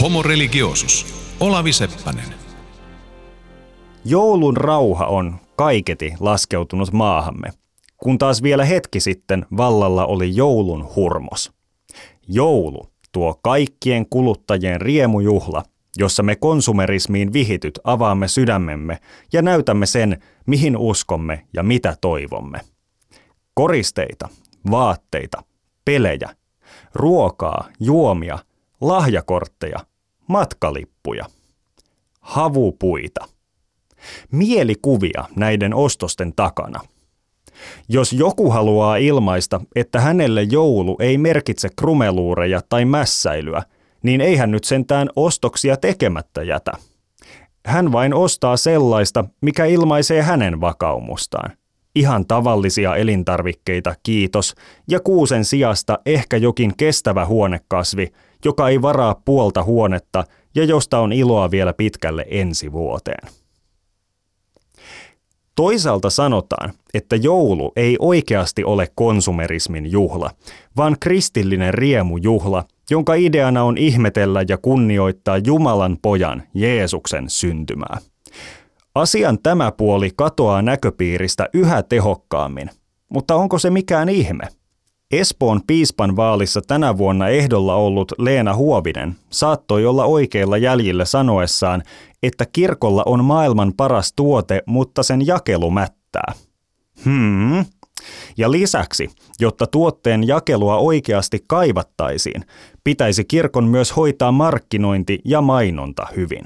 Homo religiosus. Olavi Seppänen. Joulun rauha on kaiketi laskeutunut maahamme, kun taas vielä hetki sitten vallalla oli joulun hurmos. Joulu, tuo kaikkien kuluttajien riemujuhla, jossa me konsumerismiin vihityt avaamme sydämemme ja näytämme sen, mihin uskomme ja mitä toivomme. Koristeita, vaatteita, pelejä, ruokaa, juomia, lahjakortteja, matkalippuja, havupuita. Mielikuvia näiden ostosten takana. Jos joku haluaa ilmaista, että hänelle joulu ei merkitse krumeluureja tai mässäilyä, niin eihän nyt sentään ostoksia tekemättä jätä. Hän vain ostaa sellaista, mikä ilmaisee hänen vakaumustaan. Ihan tavallisia elintarvikkeita, kiitos, ja kuusen sijasta ehkä jokin kestävä huonekasvi, joka ei varaa puolta huonetta ja josta on iloa vielä pitkälle ensi vuoteen. Toisaalta sanotaan, että joulu ei oikeasti ole konsumerismin juhla, vaan kristillinen riemujuhla, jonka ideana on ihmetellä ja kunnioittaa Jumalan pojan Jeesuksen syntymää. Asian tämä puoli katoaa näköpiiristä yhä tehokkaammin, mutta onko se mikään ihme? Espoon piispan vaalissa tänä vuonna ehdolla ollut Leena Huovinen saattoi olla oikeilla jäljillä sanoessaan, että kirkolla on maailman paras tuote, mutta sen jakelu mättää. Hmm. Ja lisäksi, jotta tuotteen jakelua oikeasti kaivattaisiin, pitäisi kirkon myös hoitaa markkinointi ja mainonta hyvin.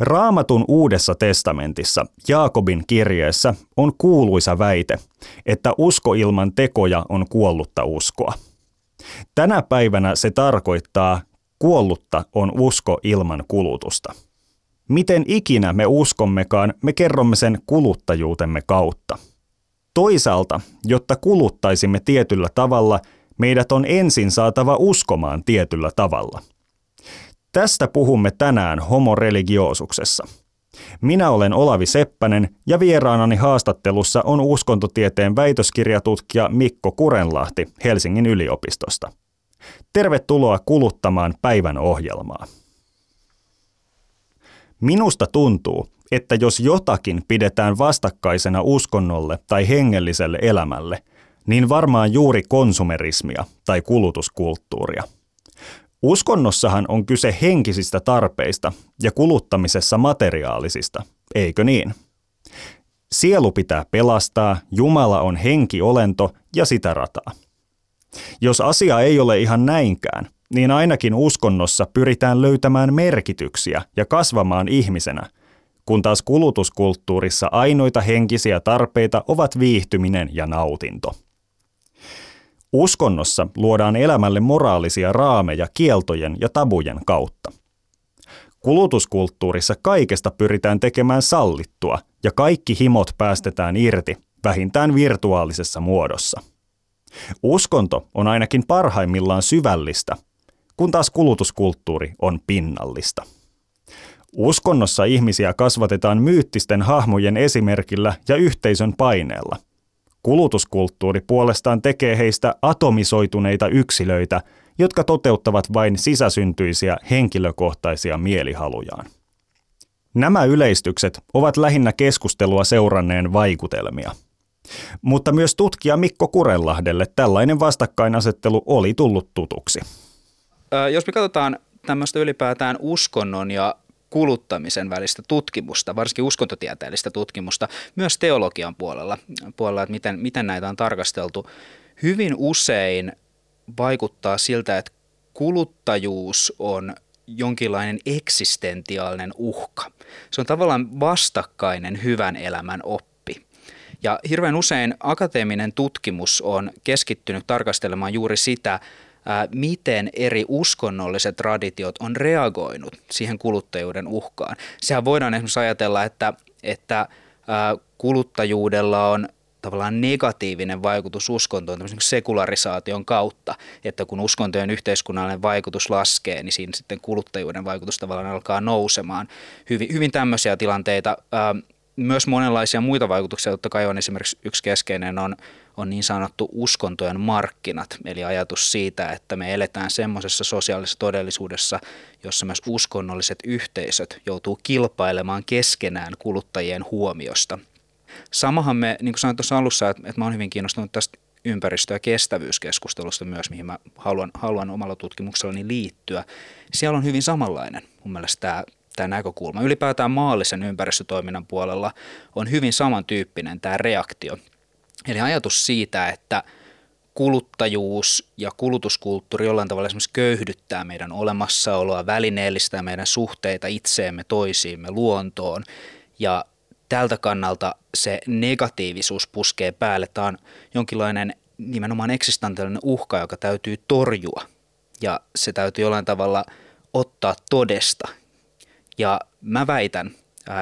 Raamatun uudessa testamentissa, Jaakobin kirjeessä, on kuuluisa väite, että usko ilman tekoja on kuollutta uskoa. Tänä päivänä se tarkoittaa, kuollutta on usko ilman kulutusta. Miten ikinä me uskommekaan, me kerromme sen kuluttajuutemme kautta. Toisaalta, jotta kuluttaisimme tietyllä tavalla, meidät on ensin saatava uskomaan tietyllä tavalla – Tästä puhumme tänään Homo religioosuksessa. Minä olen Olavi Seppänen ja vieraanani haastattelussa on uskontotieteen väitöskirjatutkija Mikko Kurenlahti Helsingin yliopistosta. Tervetuloa kuluttamaan päivän ohjelmaa. Minusta tuntuu, että jos jotakin pidetään vastakkaisena uskonnolle tai hengelliselle elämälle, niin varmaan juuri konsumerismia tai kulutuskulttuuria – Uskonnossahan on kyse henkisistä tarpeista ja kuluttamisessa materiaalisista, eikö niin? Sielu pitää pelastaa, Jumala on henkiolento ja sitä rataa. Jos asia ei ole ihan näinkään, niin ainakin uskonnossa pyritään löytämään merkityksiä ja kasvamaan ihmisenä, kun taas kulutuskulttuurissa ainoita henkisiä tarpeita ovat viihtyminen ja nautinto. Uskonnossa luodaan elämälle moraalisia raameja kieltojen ja tabujen kautta. Kulutuskulttuurissa kaikesta pyritään tekemään sallittua ja kaikki himot päästetään irti, vähintään virtuaalisessa muodossa. Uskonto on ainakin parhaimmillaan syvällistä, kun taas kulutuskulttuuri on pinnallista. Uskonnossa ihmisiä kasvatetaan myyttisten hahmojen esimerkillä ja yhteisön paineella – Kulutuskulttuuri puolestaan tekee heistä atomisoituneita yksilöitä, jotka toteuttavat vain sisäsyntyisiä henkilökohtaisia mielihalujaan. Nämä yleistykset ovat lähinnä keskustelua seuranneen vaikutelmia. Mutta myös tutkija Mikko Kurenlahdelle tällainen vastakkainasettelu oli tullut tutuksi. Jos me katsotaan tämmöistä ylipäätään uskonnon ja kuluttamisen välistä tutkimusta, varsinkin uskontotieteellistä tutkimusta, myös teologian puolella, puolella että miten, miten näitä on tarkasteltu. Hyvin usein vaikuttaa siltä, että kuluttajuus on jonkinlainen eksistentiaalinen uhka. Se on tavallaan vastakkainen hyvän elämän oppi. Ja hirveän usein akateeminen tutkimus on keskittynyt tarkastelemaan juuri sitä, miten eri uskonnolliset traditiot on reagoinut siihen kuluttajuuden uhkaan. Sehän voidaan esimerkiksi ajatella, että, että kuluttajuudella on tavallaan negatiivinen vaikutus uskontoon sekularisaation kautta, että kun uskontojen yhteiskunnallinen vaikutus laskee, niin siinä sitten kuluttajuuden vaikutus tavallaan alkaa nousemaan. Hyvin, hyvin tämmöisiä tilanteita. Myös monenlaisia muita vaikutuksia. Totta kai on esimerkiksi yksi keskeinen on, on niin sanottu uskontojen markkinat, eli ajatus siitä, että me eletään semmoisessa sosiaalisessa todellisuudessa, jossa myös uskonnolliset yhteisöt joutuu kilpailemaan keskenään kuluttajien huomiosta. Samahan me, niin kuin sanoin tuossa alussa, että, että mä olen hyvin kiinnostunut tästä ympäristö- ja kestävyyskeskustelusta myös, mihin mä haluan, haluan omalla tutkimuksellani liittyä. Siellä on hyvin samanlainen mun mielestä tämä, tämä näkökulma. Ylipäätään maallisen ympäristötoiminnan puolella on hyvin samantyyppinen tämä reaktio. Eli ajatus siitä, että kuluttajuus ja kulutuskulttuuri jollain tavalla esimerkiksi köyhdyttää meidän olemassaoloa, välineellistää meidän suhteita itseemme, toisiimme, luontoon ja tältä kannalta se negatiivisuus puskee päälle. Tämä on jonkinlainen nimenomaan eksistentiaalinen uhka, joka täytyy torjua ja se täytyy jollain tavalla ottaa todesta. Ja mä väitän,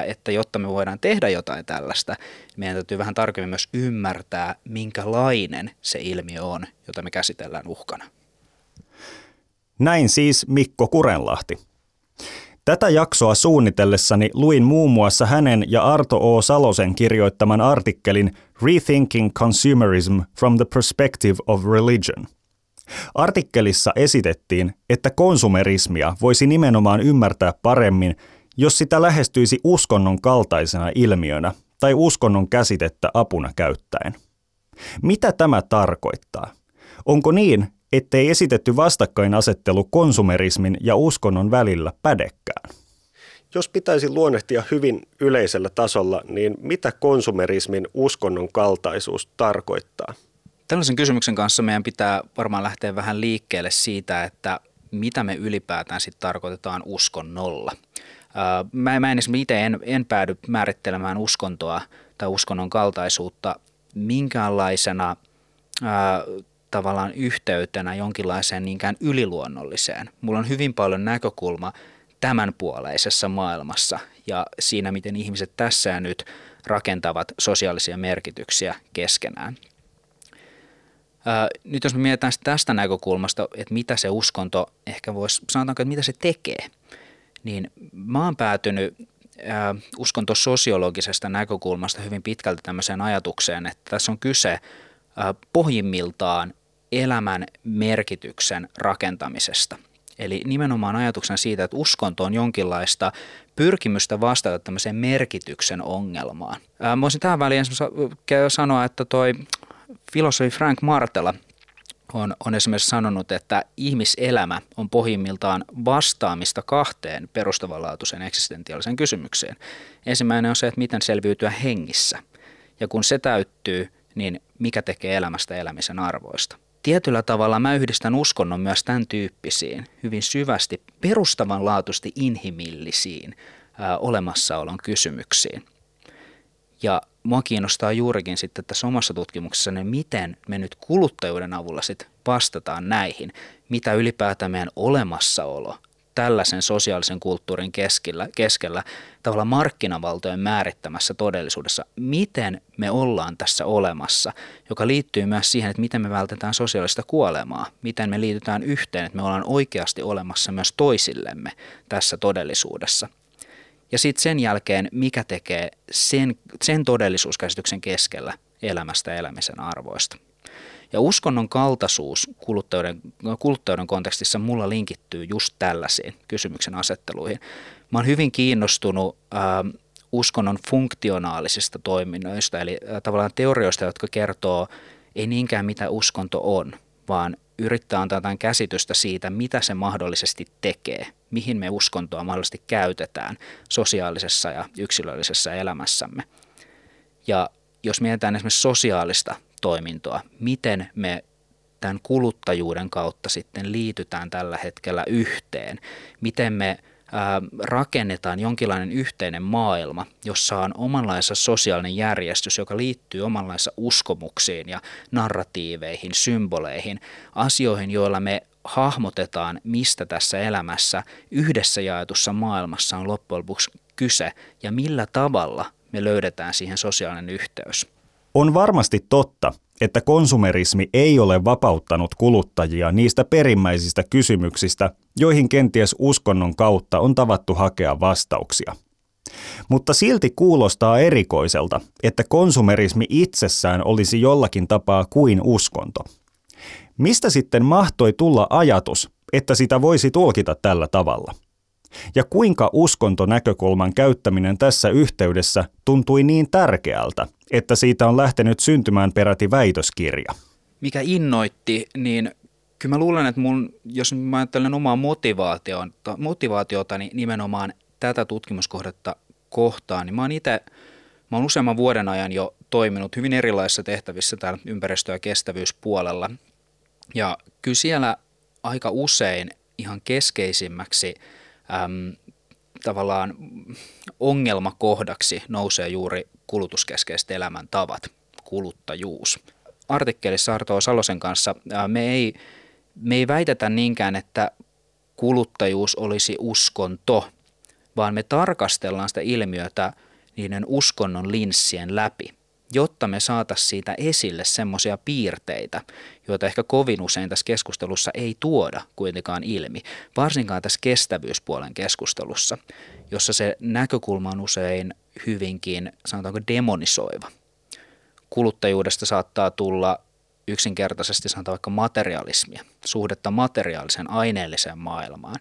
että jotta me voidaan tehdä jotain tällaista, meidän täytyy vähän tarkemmin myös ymmärtää, minkälainen se ilmiö on, jota me käsitellään uhkana. Näin siis Mikko Kurenlahti. Tätä jaksoa suunnitellessani luin muun muassa hänen ja Arto O. Salosen kirjoittaman artikkelin Rethinking Consumerism from the Perspective of Religion. Artikkelissa esitettiin, että konsumerismia voisi nimenomaan ymmärtää paremmin, jos sitä lähestyisi uskonnon kaltaisena ilmiönä tai uskonnon käsitettä apuna käyttäen. Mitä tämä tarkoittaa? Onko niin, ettei esitetty vastakkainasettelu konsumerismin ja uskonnon välillä pädekään. Jos pitäisi luonnehtia hyvin yleisellä tasolla, niin mitä konsumerismin uskonnon kaltaisuus tarkoittaa? Tällaisen kysymyksen kanssa meidän pitää varmaan lähteä vähän liikkeelle siitä, että mitä me ylipäätään sitten tarkoitetaan uskonnolla. Mä, mä en esimerkiksi itse en, en päädy määrittelemään uskontoa tai uskonnon kaltaisuutta minkäänlaisena tavallaan yhteytenä jonkinlaiseen niinkään yliluonnolliseen. Mulla on hyvin paljon näkökulma tämänpuoleisessa maailmassa ja siinä, miten ihmiset tässä ja nyt rakentavat sosiaalisia merkityksiä keskenään. Ää, nyt jos me mietitään tästä näkökulmasta, että mitä se uskonto ehkä voisi, sanotaanko, että mitä se tekee, niin mä oon päätynyt ää, uskontososiologisesta näkökulmasta hyvin pitkälti tämmöiseen ajatukseen, että tässä on kyse ää, pohjimmiltaan elämän merkityksen rakentamisesta. Eli nimenomaan ajatuksen siitä, että uskonto on jonkinlaista pyrkimystä vastata tämmöiseen merkityksen ongelmaan. Ää, voisin tähän väliin sanoa, että toi filosofi Frank Martela on, on esimerkiksi sanonut, että ihmiselämä on pohjimmiltaan vastaamista kahteen perustavanlaatuiseen eksistentiaaliseen kysymykseen. Ensimmäinen on se, että miten selviytyä hengissä. Ja kun se täyttyy, niin mikä tekee elämästä elämisen arvoista tietyllä tavalla mä yhdistän uskonnon myös tämän tyyppisiin, hyvin syvästi perustavanlaatuisesti inhimillisiin ää, olemassaolon kysymyksiin. Ja mua kiinnostaa juurikin sitten tässä omassa tutkimuksessa, miten me nyt kuluttajuuden avulla sitten vastataan näihin, mitä ylipäätään meidän olemassaolo tällaisen sosiaalisen kulttuurin keskellä, keskellä tavalla markkinavaltojen määrittämässä todellisuudessa, miten me ollaan tässä olemassa, joka liittyy myös siihen, että miten me vältetään sosiaalista kuolemaa, miten me liitytään yhteen, että me ollaan oikeasti olemassa myös toisillemme tässä todellisuudessa. Ja sitten sen jälkeen, mikä tekee sen, sen todellisuuskäsityksen keskellä elämästä elämisen arvoista. Ja uskonnon kaltaisuus kuluttajuuden, kuluttajuuden kontekstissa mulla linkittyy just tällaisiin kysymyksen asetteluihin. Mä oon hyvin kiinnostunut äh, uskonnon funktionaalisista toiminnoista, eli äh, tavallaan teorioista, jotka kertoo ei niinkään mitä uskonto on, vaan yrittää antaa jotain käsitystä siitä, mitä se mahdollisesti tekee, mihin me uskontoa mahdollisesti käytetään sosiaalisessa ja yksilöllisessä elämässämme. Ja jos mietitään esimerkiksi sosiaalista toimintoa, miten me tämän kuluttajuuden kautta sitten liitytään tällä hetkellä yhteen, miten me rakennetaan jonkinlainen yhteinen maailma, jossa on omanlaisa sosiaalinen järjestys, joka liittyy omanlaissa uskomuksiin ja narratiiveihin, symboleihin, asioihin, joilla me hahmotetaan, mistä tässä elämässä yhdessä jaetussa maailmassa on loppujen lopuksi kyse ja millä tavalla me löydetään siihen sosiaalinen yhteys. On varmasti totta, että konsumerismi ei ole vapauttanut kuluttajia niistä perimmäisistä kysymyksistä, joihin kenties uskonnon kautta on tavattu hakea vastauksia. Mutta silti kuulostaa erikoiselta, että konsumerismi itsessään olisi jollakin tapaa kuin uskonto. Mistä sitten mahtoi tulla ajatus, että sitä voisi tulkita tällä tavalla? Ja kuinka uskontonäkökulman käyttäminen tässä yhteydessä tuntui niin tärkeältä, että siitä on lähtenyt syntymään peräti väitöskirja? Mikä innoitti, niin kyllä mä luulen, että mun, jos mä ajattelen omaa motivaatiota, motivaatiota niin nimenomaan tätä tutkimuskohdetta kohtaan, niin mä oon itse, mä oon useamman vuoden ajan jo toiminut hyvin erilaisissa tehtävissä täällä ympäristö- ja kestävyyspuolella. Ja kyllä siellä aika usein ihan keskeisimmäksi äm, tavallaan ongelmakohdaksi nousee juuri kulutuskeskeiset elämäntavat, kuluttajuus. Artikkelissa Arto Salosen kanssa me ei, me ei väitetä niinkään, että kuluttajuus olisi uskonto, vaan me tarkastellaan sitä ilmiötä niiden uskonnon linssien läpi – jotta me saataisiin siitä esille semmoisia piirteitä, joita ehkä kovin usein tässä keskustelussa ei tuoda kuitenkaan ilmi, varsinkaan tässä kestävyyspuolen keskustelussa, jossa se näkökulma on usein hyvinkin, sanotaanko demonisoiva. Kuluttajuudesta saattaa tulla yksinkertaisesti sanotaan vaikka materialismia, suhdetta materiaaliseen aineelliseen maailmaan.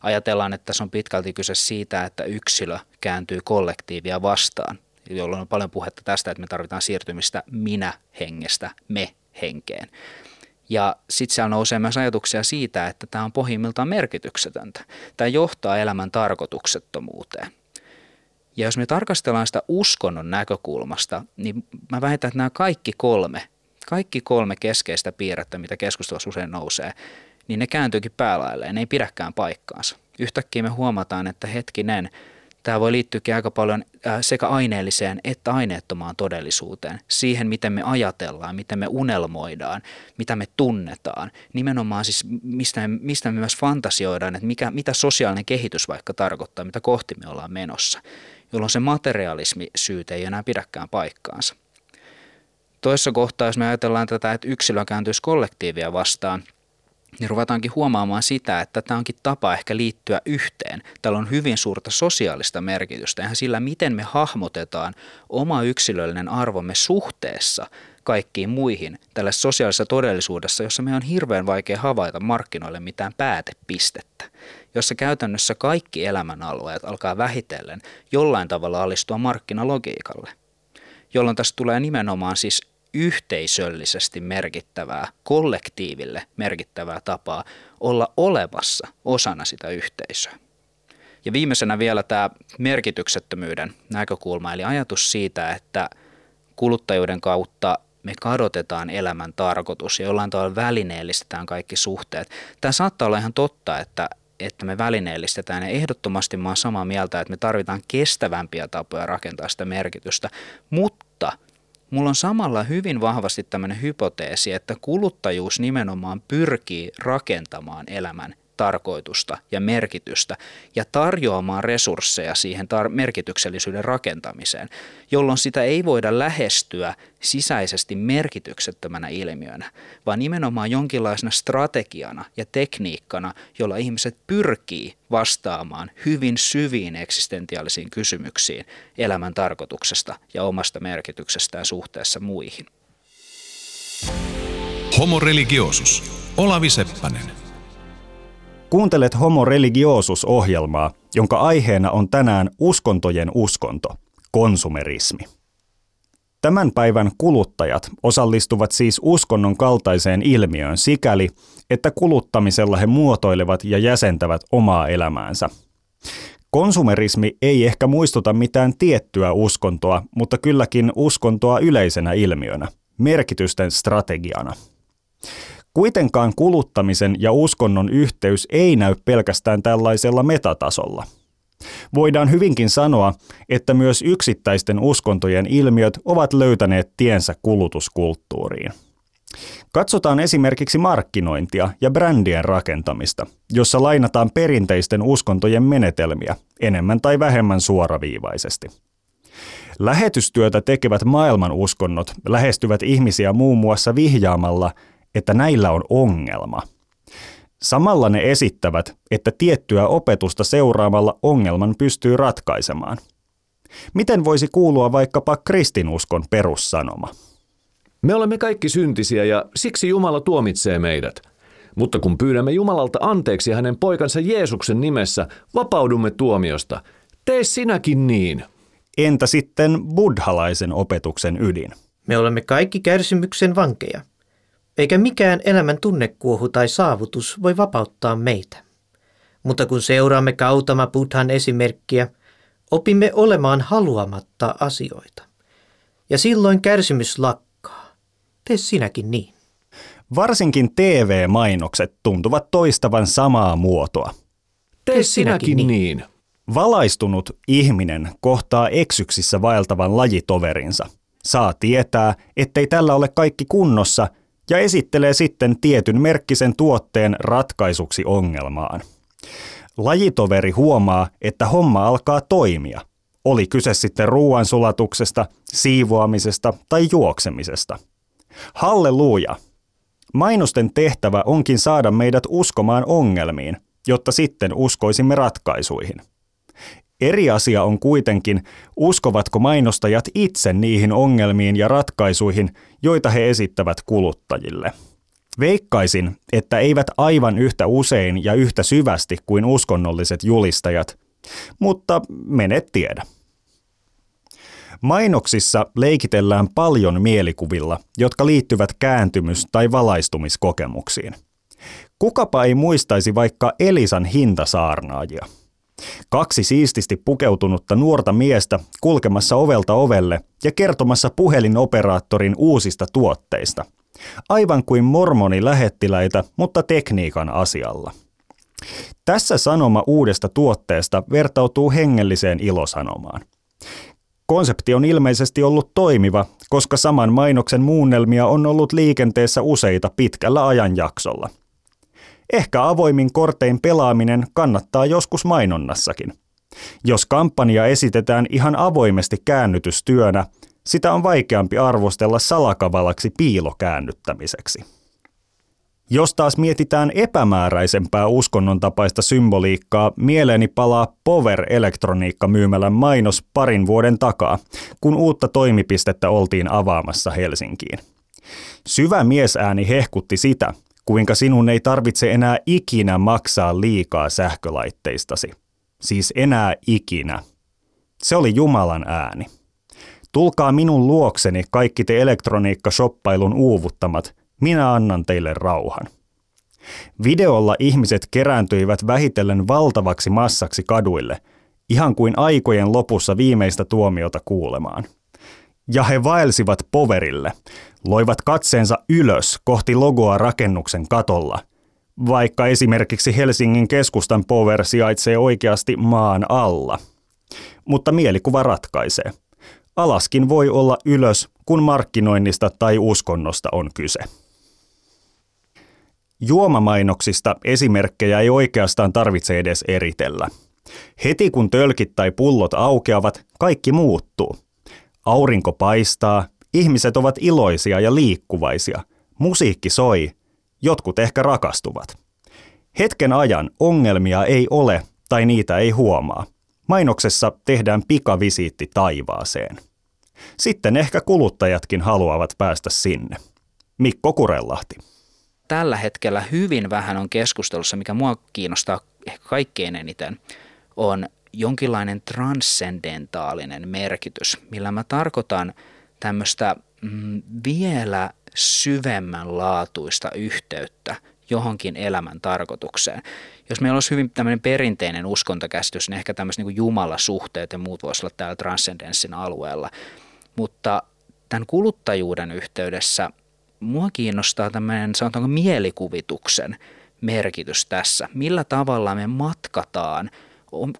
Ajatellaan, että tässä on pitkälti kyse siitä, että yksilö kääntyy kollektiivia vastaan jolloin on paljon puhetta tästä, että me tarvitaan siirtymistä minä-hengestä me-henkeen. Ja sitten siellä nousee myös ajatuksia siitä, että tämä on pohjimmiltaan merkityksetöntä. Tämä johtaa elämän tarkoituksettomuuteen. Ja jos me tarkastellaan sitä uskonnon näkökulmasta, niin mä väitän, että nämä kaikki kolme, kaikki kolme keskeistä piirrettä, mitä keskustelussa usein nousee, niin ne kääntyykin päälailleen, ne ei pidäkään paikkaansa. Yhtäkkiä me huomataan, että hetkinen, Tämä voi liittyäkin aika paljon sekä aineelliseen että aineettomaan todellisuuteen, siihen miten me ajatellaan, miten me unelmoidaan, mitä me tunnetaan. Nimenomaan siis mistä me, mistä me myös fantasioidaan, että mikä, mitä sosiaalinen kehitys vaikka tarkoittaa, mitä kohti me ollaan menossa, jolloin se materialismi syyt ei enää pidäkään paikkaansa. Toisessa kohtaa, jos me ajatellaan tätä, että yksilö kääntyisi kollektiivia vastaan – niin ruvetaankin huomaamaan sitä, että tämä onkin tapa ehkä liittyä yhteen. Tällä on hyvin suurta sosiaalista merkitystä. Eihän sillä, miten me hahmotetaan oma yksilöllinen arvomme suhteessa kaikkiin muihin tällä sosiaalisessa todellisuudessa, jossa me on hirveän vaikea havaita markkinoille mitään päätepistettä, jossa käytännössä kaikki elämänalueet alkaa vähitellen jollain tavalla alistua markkinalogiikalle, jolloin tässä tulee nimenomaan siis yhteisöllisesti merkittävää, kollektiiville merkittävää tapaa olla olevassa osana sitä yhteisöä. Ja viimeisenä vielä tämä merkityksettömyyden näkökulma, eli ajatus siitä, että kuluttajuuden kautta me kadotetaan elämän tarkoitus ja jollain tavalla välineellistetään kaikki suhteet. Tämä saattaa olla ihan totta, että, että me välineellistetään ja ehdottomasti mä olen samaa mieltä, että me tarvitaan kestävämpiä tapoja rakentaa sitä merkitystä, mutta – Mulla on samalla hyvin vahvasti tämmöinen hypoteesi, että kuluttajuus nimenomaan pyrkii rakentamaan elämän tarkoitusta ja merkitystä ja tarjoamaan resursseja siihen tar- merkityksellisyyden rakentamiseen, jolloin sitä ei voida lähestyä sisäisesti merkityksettömänä ilmiönä, vaan nimenomaan jonkinlaisena strategiana ja tekniikkana, jolla ihmiset pyrkii vastaamaan hyvin syviin eksistentiaalisiin kysymyksiin elämän tarkoituksesta ja omasta merkityksestään suhteessa muihin. Homo religiosus. Olavi Seppänen. Kuuntelet Homo religiosus-ohjelmaa, jonka aiheena on tänään uskontojen uskonto, konsumerismi. Tämän päivän kuluttajat osallistuvat siis uskonnon kaltaiseen ilmiöön sikäli, että kuluttamisella he muotoilevat ja jäsentävät omaa elämäänsä. Konsumerismi ei ehkä muistuta mitään tiettyä uskontoa, mutta kylläkin uskontoa yleisenä ilmiönä, merkitysten strategiana. Kuitenkaan kuluttamisen ja uskonnon yhteys ei näy pelkästään tällaisella metatasolla. Voidaan hyvinkin sanoa, että myös yksittäisten uskontojen ilmiöt ovat löytäneet tiensä kulutuskulttuuriin. Katsotaan esimerkiksi markkinointia ja brändien rakentamista, jossa lainataan perinteisten uskontojen menetelmiä enemmän tai vähemmän suoraviivaisesti. Lähetystyötä tekevät maailman uskonnot lähestyvät ihmisiä muun muassa vihjaamalla – että näillä on ongelma. Samalla ne esittävät, että tiettyä opetusta seuraamalla ongelman pystyy ratkaisemaan. Miten voisi kuulua vaikkapa kristinuskon perussanoma? Me olemme kaikki syntisiä ja siksi Jumala tuomitsee meidät. Mutta kun pyydämme Jumalalta anteeksi hänen poikansa Jeesuksen nimessä, vapaudumme tuomiosta. Tee sinäkin niin. Entä sitten buddhalaisen opetuksen ydin? Me olemme kaikki kärsimyksen vankeja, eikä mikään elämän tunnekuohu tai saavutus voi vapauttaa meitä. Mutta kun seuraamme Kautama Buddhan esimerkkiä, opimme olemaan haluamatta asioita. Ja silloin kärsimys lakkaa. Tee sinäkin niin. Varsinkin TV-mainokset tuntuvat toistavan samaa muotoa. Tee sinäkin niin. Valaistunut ihminen kohtaa eksyksissä vaeltavan lajitoverinsa, saa tietää, ettei tällä ole kaikki kunnossa ja esittelee sitten tietyn merkkisen tuotteen ratkaisuksi ongelmaan. Lajitoveri huomaa, että homma alkaa toimia. Oli kyse sitten ruoansulatuksesta, siivoamisesta tai juoksemisesta. Halleluja! Mainosten tehtävä onkin saada meidät uskomaan ongelmiin, jotta sitten uskoisimme ratkaisuihin. Eri asia on kuitenkin, uskovatko mainostajat itse niihin ongelmiin ja ratkaisuihin, joita he esittävät kuluttajille. Veikkaisin, että eivät aivan yhtä usein ja yhtä syvästi kuin uskonnolliset julistajat, mutta menet tiedä. Mainoksissa leikitellään paljon mielikuvilla, jotka liittyvät kääntymys- tai valaistumiskokemuksiin. Kukapa ei muistaisi vaikka Elisan hintasaarnaajia. Kaksi siististi pukeutunutta nuorta miestä kulkemassa ovelta ovelle ja kertomassa puhelinoperaattorin uusista tuotteista. Aivan kuin mormoni lähettiläitä, mutta tekniikan asialla. Tässä sanoma uudesta tuotteesta vertautuu hengelliseen ilosanomaan. Konsepti on ilmeisesti ollut toimiva, koska saman mainoksen muunnelmia on ollut liikenteessä useita pitkällä ajanjaksolla. Ehkä avoimin kortein pelaaminen kannattaa joskus mainonnassakin. Jos kampanja esitetään ihan avoimesti käännytystyönä, sitä on vaikeampi arvostella salakavalaksi piilokäännyttämiseksi. Jos taas mietitään epämääräisempää uskonnon tapaista symboliikkaa, mieleeni palaa Power-elektroniikka myymälän mainos parin vuoden takaa, kun uutta toimipistettä oltiin avaamassa Helsinkiin. Syvä miesääni hehkutti sitä, kuinka sinun ei tarvitse enää ikinä maksaa liikaa sähkölaitteistasi. Siis enää ikinä. Se oli Jumalan ääni. Tulkaa minun luokseni kaikki te elektroniikka-shoppailun uuvuttamat – minä annan teille rauhan. Videolla ihmiset kerääntyivät vähitellen valtavaksi massaksi kaduille, ihan kuin aikojen lopussa viimeistä tuomiota kuulemaan. Ja he vaelsivat poverille, loivat katseensa ylös kohti logoa rakennuksen katolla, vaikka esimerkiksi Helsingin keskustan pover sijaitsee oikeasti maan alla. Mutta mielikuva ratkaisee. Alaskin voi olla ylös, kun markkinoinnista tai uskonnosta on kyse. Juomamainoksista esimerkkejä ei oikeastaan tarvitse edes eritellä. Heti kun tölkit tai pullot aukeavat, kaikki muuttuu. Aurinko paistaa, ihmiset ovat iloisia ja liikkuvaisia, musiikki soi, jotkut ehkä rakastuvat. Hetken ajan ongelmia ei ole tai niitä ei huomaa. Mainoksessa tehdään pikavisiitti taivaaseen. Sitten ehkä kuluttajatkin haluavat päästä sinne. Mikko Kurellahti tällä hetkellä hyvin vähän on keskustelussa, mikä mua kiinnostaa ehkä kaikkein eniten, on jonkinlainen transcendentaalinen merkitys, millä mä tarkoitan tämmöistä mm, vielä syvemmän laatuista yhteyttä johonkin elämän tarkoitukseen. Jos meillä olisi hyvin tämmöinen perinteinen uskontokäsitys, niin ehkä tämmöiset niin jumalasuhteet ja muut voisivat olla täällä transcendenssin alueella. Mutta tämän kuluttajuuden yhteydessä – mua kiinnostaa tämmöinen, sanotaanko mielikuvituksen merkitys tässä. Millä tavalla me matkataan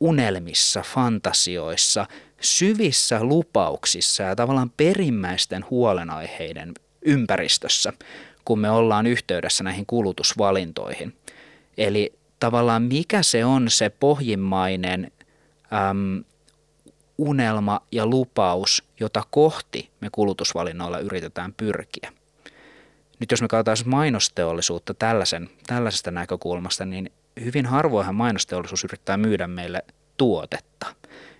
unelmissa, fantasioissa, syvissä lupauksissa ja tavallaan perimmäisten huolenaiheiden ympäristössä, kun me ollaan yhteydessä näihin kulutusvalintoihin. Eli tavallaan mikä se on se pohjimmainen äm, unelma ja lupaus, jota kohti me kulutusvalinnoilla yritetään pyrkiä. Nyt jos me katsotaan mainosteollisuutta tällaisen, tällaisesta näkökulmasta, niin hyvin harvoinhan mainosteollisuus yrittää myydä meille tuotetta.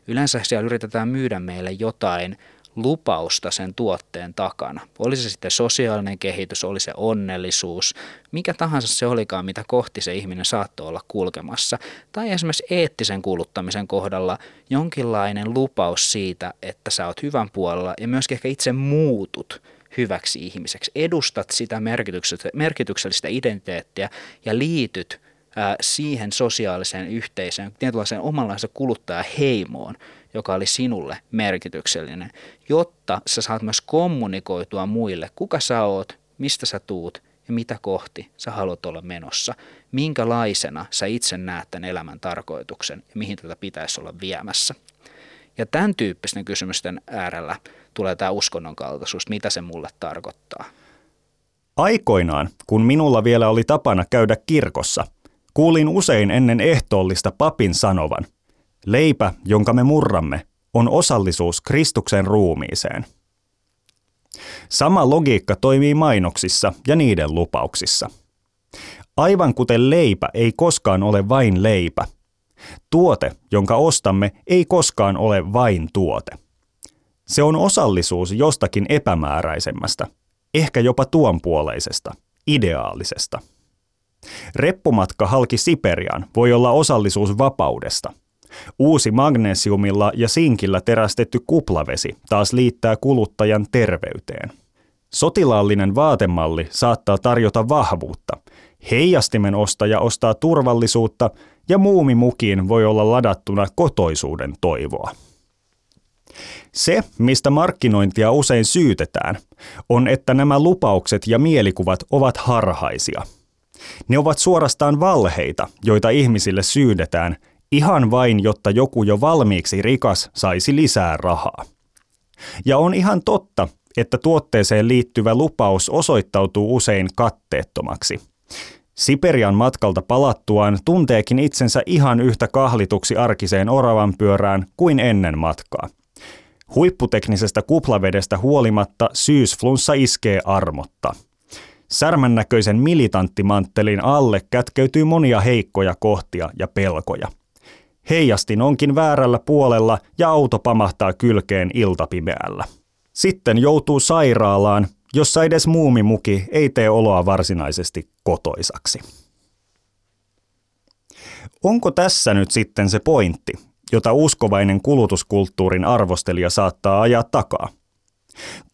Yleensä siellä yritetään myydä meille jotain lupausta sen tuotteen takana. Oli se sitten sosiaalinen kehitys, oli se onnellisuus, mikä tahansa se olikaan, mitä kohti se ihminen saattoi olla kulkemassa. Tai esimerkiksi eettisen kuluttamisen kohdalla jonkinlainen lupaus siitä, että sä oot hyvän puolella ja myöskin ehkä itse muutut hyväksi ihmiseksi. Edustat sitä merkityksellistä identiteettiä ja liityt siihen sosiaaliseen yhteisöön, tietynlaiseen omanlaisen kuluttajaheimoon, joka oli sinulle merkityksellinen, jotta sä saat myös kommunikoitua muille, kuka sä oot, mistä sä tuut ja mitä kohti sä haluat olla menossa, minkälaisena sä itse näet tämän elämän tarkoituksen ja mihin tätä pitäisi olla viemässä. Ja tämän tyyppisten kysymysten äärellä tulee tämä uskonnon kaltaisuus, mitä se mulle tarkoittaa. Aikoinaan, kun minulla vielä oli tapana käydä kirkossa, kuulin usein ennen ehtoollista papin sanovan, Leipä, jonka me murramme, on osallisuus Kristuksen ruumiiseen. Sama logiikka toimii mainoksissa ja niiden lupauksissa. Aivan kuten leipä ei koskaan ole vain leipä, tuote, jonka ostamme, ei koskaan ole vain tuote. Se on osallisuus jostakin epämääräisemmästä, ehkä jopa tuonpuoleisesta, ideaalisesta. Reppumatka halki Siperiaan voi olla osallisuus vapaudesta – Uusi magnesiumilla ja sinkillä terästetty kuplavesi taas liittää kuluttajan terveyteen. Sotilaallinen vaatemalli saattaa tarjota vahvuutta. Heijastimen ostaja ostaa turvallisuutta ja muumimukiin voi olla ladattuna kotoisuuden toivoa. Se, mistä markkinointia usein syytetään, on, että nämä lupaukset ja mielikuvat ovat harhaisia. Ne ovat suorastaan valheita, joita ihmisille syydetään ihan vain, jotta joku jo valmiiksi rikas saisi lisää rahaa. Ja on ihan totta, että tuotteeseen liittyvä lupaus osoittautuu usein katteettomaksi. Siperian matkalta palattuaan tunteekin itsensä ihan yhtä kahlituksi arkiseen oravan pyörään kuin ennen matkaa. Huipputeknisestä kuplavedestä huolimatta syysflunssa iskee armotta. Särmän näköisen militanttimanttelin alle kätkeytyy monia heikkoja kohtia ja pelkoja – Heijastin onkin väärällä puolella ja auto pamahtaa kylkeen iltapimeällä. Sitten joutuu sairaalaan, jossa edes muumimuki ei tee oloa varsinaisesti kotoisaksi. Onko tässä nyt sitten se pointti, jota uskovainen kulutuskulttuurin arvostelija saattaa ajaa takaa?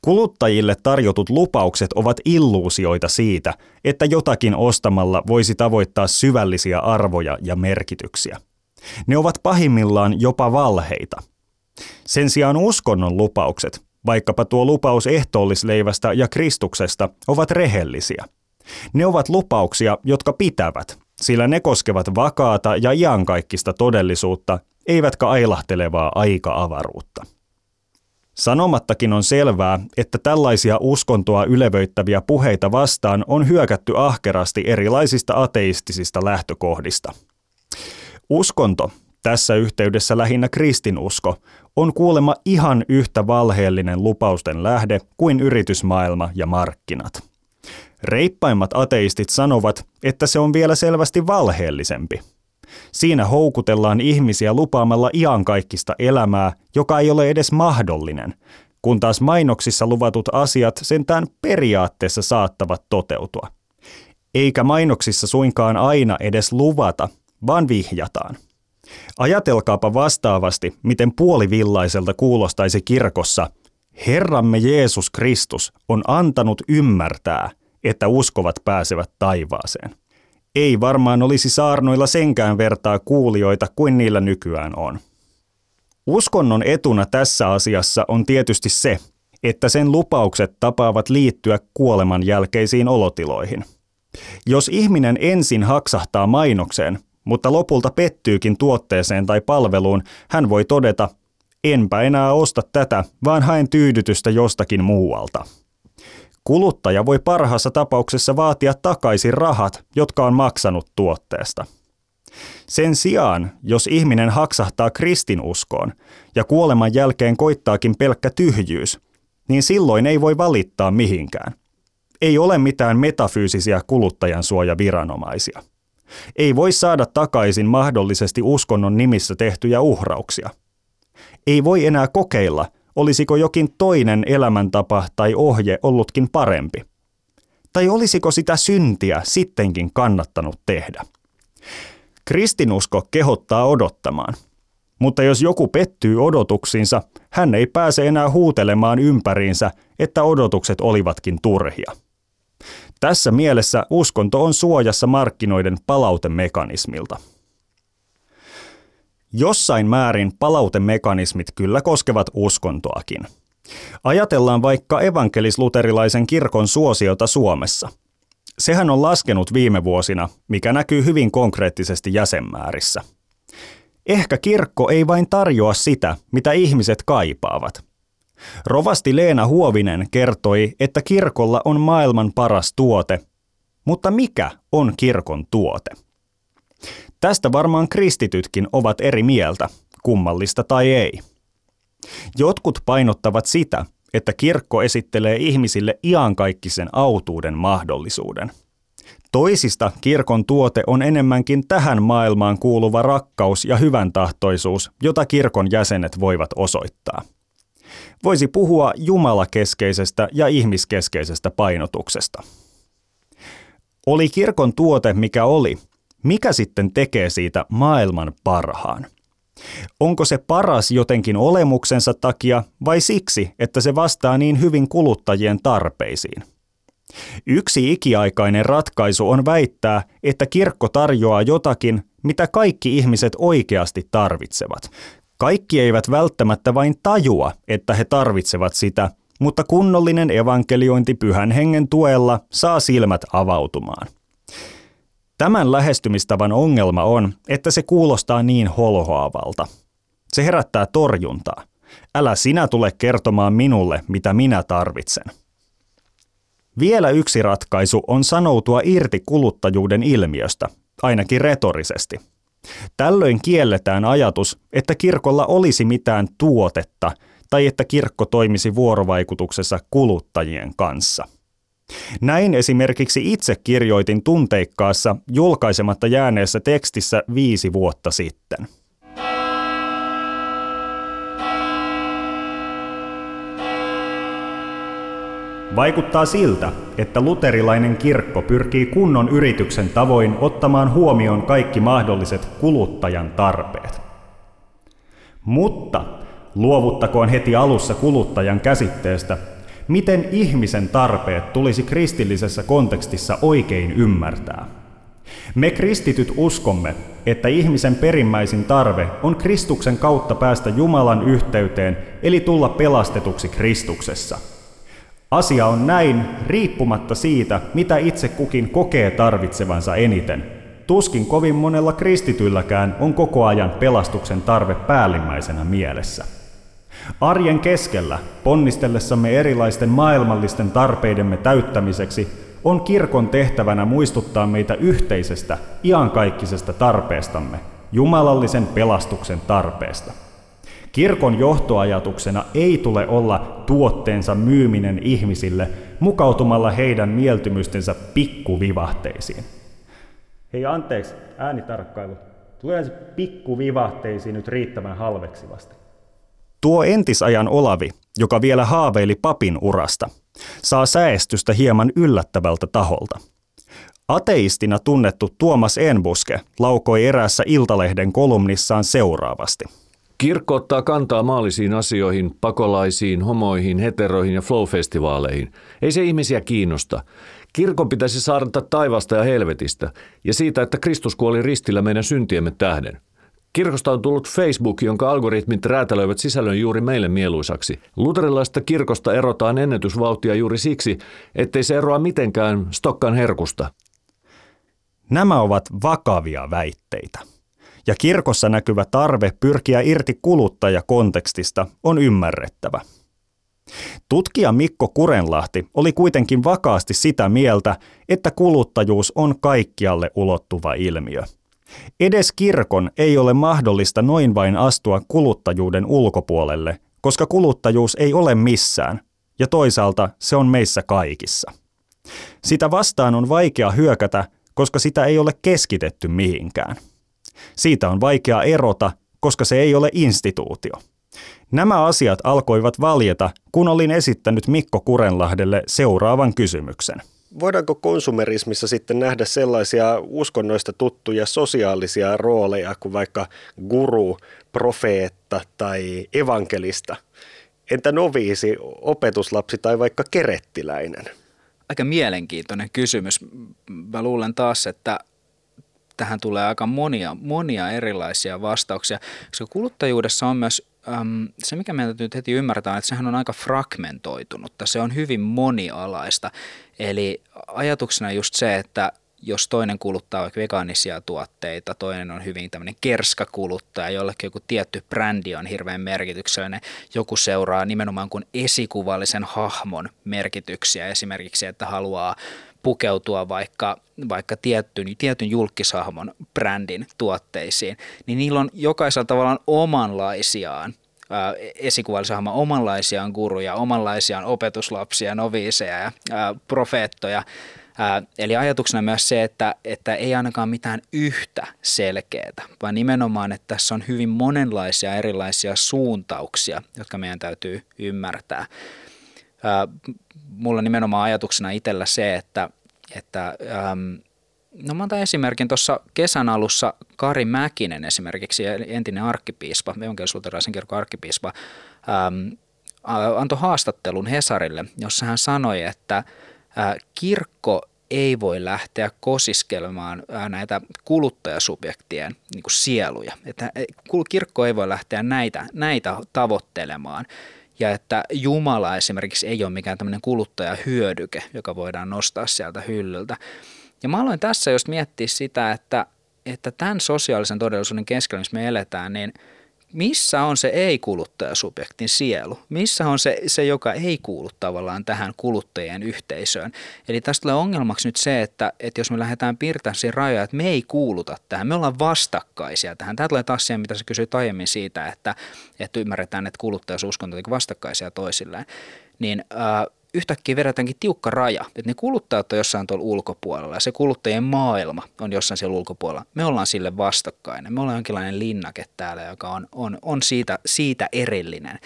Kuluttajille tarjotut lupaukset ovat illuusioita siitä, että jotakin ostamalla voisi tavoittaa syvällisiä arvoja ja merkityksiä – ne ovat pahimmillaan jopa valheita. Sen sijaan uskonnon lupaukset, vaikkapa tuo lupaus ehtoollisleivästä ja Kristuksesta, ovat rehellisiä. Ne ovat lupauksia, jotka pitävät, sillä ne koskevat vakaata ja iankaikkista todellisuutta, eivätkä ailahtelevaa aika-avaruutta. Sanomattakin on selvää, että tällaisia uskontoa ylevöittäviä puheita vastaan on hyökätty ahkerasti erilaisista ateistisista lähtökohdista – Uskonto, tässä yhteydessä lähinnä kristinusko, on kuulemma ihan yhtä valheellinen lupausten lähde kuin yritysmaailma ja markkinat. Reippaimmat ateistit sanovat, että se on vielä selvästi valheellisempi. Siinä houkutellaan ihmisiä lupaamalla iankaikkista elämää, joka ei ole edes mahdollinen, kun taas mainoksissa luvatut asiat sentään periaatteessa saattavat toteutua. Eikä mainoksissa suinkaan aina edes luvata, vaan vihjataan. Ajatelkaapa vastaavasti, miten puolivillaiselta kuulostaisi kirkossa, Herramme Jeesus Kristus on antanut ymmärtää, että uskovat pääsevät taivaaseen. Ei varmaan olisi saarnoilla senkään vertaa kuulijoita kuin niillä nykyään on. Uskonnon etuna tässä asiassa on tietysti se, että sen lupaukset tapaavat liittyä kuoleman jälkeisiin olotiloihin. Jos ihminen ensin haksahtaa mainokseen, mutta lopulta pettyykin tuotteeseen tai palveluun, hän voi todeta, enpä enää osta tätä, vaan haen tyydytystä jostakin muualta. Kuluttaja voi parhaassa tapauksessa vaatia takaisin rahat, jotka on maksanut tuotteesta. Sen sijaan, jos ihminen haksahtaa kristinuskoon ja kuoleman jälkeen koittaakin pelkkä tyhjyys, niin silloin ei voi valittaa mihinkään. Ei ole mitään metafyysisiä kuluttajan suojaviranomaisia ei voi saada takaisin mahdollisesti uskonnon nimissä tehtyjä uhrauksia. Ei voi enää kokeilla, olisiko jokin toinen elämäntapa tai ohje ollutkin parempi. Tai olisiko sitä syntiä sittenkin kannattanut tehdä? Kristinusko kehottaa odottamaan. Mutta jos joku pettyy odotuksiinsa, hän ei pääse enää huutelemaan ympäriinsä, että odotukset olivatkin turhia. Tässä mielessä uskonto on suojassa markkinoiden palautemekanismilta. Jossain määrin palautemekanismit kyllä koskevat uskontoakin. Ajatellaan vaikka evankelis-luterilaisen kirkon suosiota Suomessa. Sehän on laskenut viime vuosina, mikä näkyy hyvin konkreettisesti jäsenmäärissä. Ehkä kirkko ei vain tarjoa sitä, mitä ihmiset kaipaavat. Rovasti Leena Huovinen kertoi, että kirkolla on maailman paras tuote, mutta mikä on kirkon tuote? Tästä varmaan kristitytkin ovat eri mieltä, kummallista tai ei. Jotkut painottavat sitä, että kirkko esittelee ihmisille iankaikkisen autuuden mahdollisuuden. Toisista kirkon tuote on enemmänkin tähän maailmaan kuuluva rakkaus ja hyvän tahtoisuus, jota kirkon jäsenet voivat osoittaa. Voisi puhua jumalakeskeisestä ja ihmiskeskeisestä painotuksesta. Oli kirkon tuote mikä oli, mikä sitten tekee siitä maailman parhaan? Onko se paras jotenkin olemuksensa takia vai siksi, että se vastaa niin hyvin kuluttajien tarpeisiin? Yksi ikiaikainen ratkaisu on väittää, että kirkko tarjoaa jotakin, mitä kaikki ihmiset oikeasti tarvitsevat. Kaikki eivät välttämättä vain tajua, että he tarvitsevat sitä, mutta kunnollinen evankeliointi pyhän hengen tuella saa silmät avautumaan. Tämän lähestymistavan ongelma on, että se kuulostaa niin holhoavalta. Se herättää torjuntaa. Älä sinä tule kertomaan minulle, mitä minä tarvitsen. Vielä yksi ratkaisu on sanoutua irti kuluttajuuden ilmiöstä, ainakin retorisesti. Tällöin kielletään ajatus, että kirkolla olisi mitään tuotetta tai että kirkko toimisi vuorovaikutuksessa kuluttajien kanssa – näin esimerkiksi itse kirjoitin tunteikkaassa julkaisematta jääneessä tekstissä viisi vuotta sitten. Vaikuttaa siltä, että luterilainen kirkko pyrkii kunnon yrityksen tavoin ottamaan huomioon kaikki mahdolliset kuluttajan tarpeet. Mutta luovuttakoon heti alussa kuluttajan käsitteestä miten ihmisen tarpeet tulisi kristillisessä kontekstissa oikein ymmärtää. Me kristityt uskomme, että ihmisen perimmäisin tarve on Kristuksen kautta päästä Jumalan yhteyteen, eli tulla pelastetuksi Kristuksessa. Asia on näin riippumatta siitä, mitä itse kukin kokee tarvitsevansa eniten. Tuskin kovin monella kristitylläkään on koko ajan pelastuksen tarve päällimmäisenä mielessä. Arjen keskellä, ponnistellessamme erilaisten maailmallisten tarpeidemme täyttämiseksi, on kirkon tehtävänä muistuttaa meitä yhteisestä, iankaikkisesta tarpeestamme, jumalallisen pelastuksen tarpeesta. Kirkon johtoajatuksena ei tule olla tuotteensa myyminen ihmisille mukautumalla heidän mieltymystensä pikkuvivahteisiin. Hei anteeksi, äänitarkkailu. Tulee se pikkuvivahteisiin nyt riittävän halveksivasti. Tuo entisajan Olavi, joka vielä haaveili papin urasta, saa säestystä hieman yllättävältä taholta. Ateistina tunnettu Tuomas Enbuske laukoi eräässä Iltalehden kolumnissaan seuraavasti. Kirkko ottaa kantaa maallisiin asioihin, pakolaisiin, homoihin, heteroihin ja flow-festivaaleihin. Ei se ihmisiä kiinnosta. Kirkon pitäisi saarnata taivasta ja helvetistä ja siitä, että Kristus kuoli ristillä meidän syntiemme tähden. Kirkosta on tullut Facebook, jonka algoritmit räätälöivät sisällön juuri meille mieluisaksi. Luterilaista kirkosta erotaan ennätysvauhtia juuri siksi, ettei se eroa mitenkään Stokkan herkusta. Nämä ovat vakavia väitteitä. Ja kirkossa näkyvä tarve pyrkiä irti kuluttajakontekstista on ymmärrettävä. Tutkija Mikko Kurenlahti oli kuitenkin vakaasti sitä mieltä, että kuluttajuus on kaikkialle ulottuva ilmiö – Edes kirkon ei ole mahdollista noin vain astua kuluttajuuden ulkopuolelle, koska kuluttajuus ei ole missään, ja toisaalta se on meissä kaikissa. Sitä vastaan on vaikea hyökätä, koska sitä ei ole keskitetty mihinkään. Siitä on vaikea erota, koska se ei ole instituutio. Nämä asiat alkoivat valjeta, kun olin esittänyt Mikko Kurenlahdelle seuraavan kysymyksen. Voidaanko konsumerismissa sitten nähdä sellaisia uskonnoista tuttuja sosiaalisia rooleja kuin vaikka guru, profeetta tai evankelista? Entä noviisi, opetuslapsi tai vaikka kerettiläinen? Aika mielenkiintoinen kysymys. Mä luulen taas, että tähän tulee aika monia, monia erilaisia vastauksia, koska kuluttajuudessa on myös äm, se, mikä meidän täytyy heti ymmärtää, että sehän on aika fragmentoitunutta, se on hyvin monialaista. Eli ajatuksena just se, että jos toinen kuluttaa vaikka vegaanisia tuotteita, toinen on hyvin tämmöinen kerskakuluttaja, jollekin joku tietty brändi on hirveän merkityksellinen, joku seuraa nimenomaan kuin esikuvallisen hahmon merkityksiä, esimerkiksi että haluaa pukeutua vaikka, vaikka tietyn, tietyn julkishahmon brändin tuotteisiin, niin niillä on jokaisella tavallaan omanlaisiaan esikuvallisen hahmon omanlaisiaan guruja, omanlaisiaan opetuslapsia, noviiseja ja profeettoja. Eli ajatuksena myös se, että, että ei ainakaan mitään yhtä selkeää, vaan nimenomaan, että tässä on hyvin monenlaisia erilaisia suuntauksia, jotka meidän täytyy ymmärtää mulla nimenomaan ajatuksena itsellä se, että, että äm, No mä otan esimerkin tuossa kesän alussa Kari Mäkinen esimerkiksi, entinen arkkipiispa, evankelisuutelaisen kirkon arkkipiispa, äm, antoi haastattelun Hesarille, jossa hän sanoi, että ä, kirkko ei voi lähteä kosiskelemaan näitä kuluttajasubjektien niin kuin sieluja. Että kirkko ei voi lähteä näitä, näitä tavoittelemaan ja että Jumala esimerkiksi ei ole mikään tämmöinen kuluttajahyödyke, joka voidaan nostaa sieltä hyllyltä. Ja mä aloin tässä just miettiä sitä, että, että tämän sosiaalisen todellisuuden keskellä, missä me eletään, niin – missä on se ei-kuluttajasubjektin sielu? Missä on se, se, joka ei kuulu tavallaan tähän kuluttajien yhteisöön? Eli tästä tulee ongelmaksi nyt se, että, että jos me lähdetään piirtämään siihen rajoja, että me ei kuuluta tähän, me ollaan vastakkaisia tähän. Tämä tulee taas siihen, mitä sä kysyit aiemmin siitä, että, että ymmärretään, että kuluttajasuuskunta on vastakkaisia toisilleen. Niin äh, yhtäkkiä vedetäänkin tiukka raja, että ne kuluttajat on jossain tuolla ulkopuolella ja se kuluttajien maailma on jossain siellä ulkopuolella. Me ollaan sille vastakkainen. Me ollaan jonkinlainen linnake täällä, joka on, on, on siitä, siitä erillinen.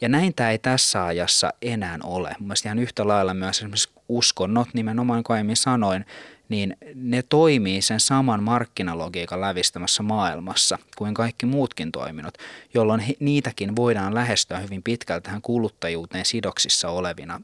Ja näin tämä ei tässä ajassa enää ole. Mielestäni ihan yhtä lailla myös esimerkiksi uskonnot, nimenomaan kuin aiemmin sanoin, niin ne toimii sen saman markkinalogiikan lävistämässä maailmassa kuin kaikki muutkin toiminnot, jolloin he, niitäkin voidaan lähestyä hyvin pitkälti tähän kuluttajuuteen sidoksissa olevina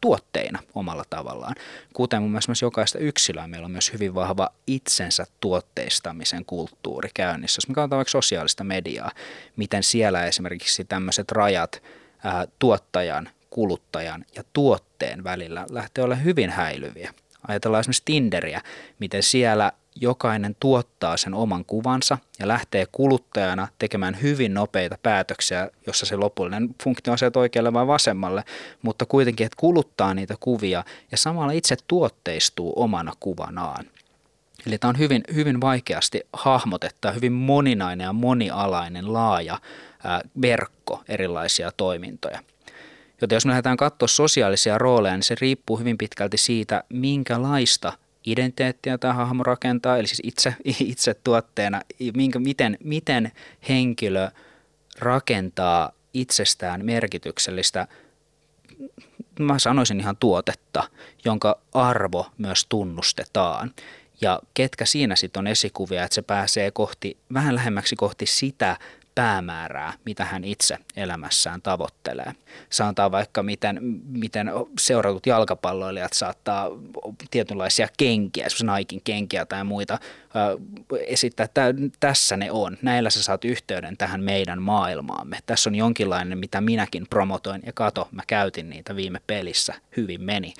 tuotteina omalla tavallaan. Kuten mun mielestä myös jokaista yksilöä meillä on myös hyvin vahva itsensä tuotteistamisen kulttuuri käynnissä. Jos me katsotaan vaikka sosiaalista mediaa, miten siellä esimerkiksi tämmöiset rajat ää, tuottajan, kuluttajan ja tuotteen välillä lähtee olla hyvin häilyviä. Ajatellaan esimerkiksi Tinderiä, miten siellä jokainen tuottaa sen oman kuvansa ja lähtee kuluttajana tekemään hyvin nopeita päätöksiä, jossa se lopullinen funktio on sieltä oikealle vai vasemmalle, mutta kuitenkin, että kuluttaa niitä kuvia ja samalla itse tuotteistuu omana kuvanaan. Eli tämä on hyvin, hyvin vaikeasti hahmotettu, hyvin moninainen ja monialainen laaja ää, verkko erilaisia toimintoja. Joten jos me lähdetään katsoa sosiaalisia rooleja, niin se riippuu hyvin pitkälti siitä, minkälaista identiteettiä tämä hahmo rakentaa, eli siis itse, itse tuotteena, minkä, miten, miten henkilö rakentaa itsestään merkityksellistä, mä sanoisin ihan tuotetta, jonka arvo myös tunnustetaan. Ja ketkä siinä sitten on esikuvia, että se pääsee kohti, vähän lähemmäksi kohti sitä päämäärää, mitä hän itse elämässään tavoittelee. Sanotaan vaikka, miten, miten seuratut jalkapalloilijat saattaa tietynlaisia kenkiä, esimerkiksi Naikin kenkiä tai muita, esittää, että tässä ne on. Näillä sä saat yhteyden tähän meidän maailmaamme. Tässä on jonkinlainen, mitä minäkin promotoin ja kato, mä käytin niitä viime pelissä, hyvin meni.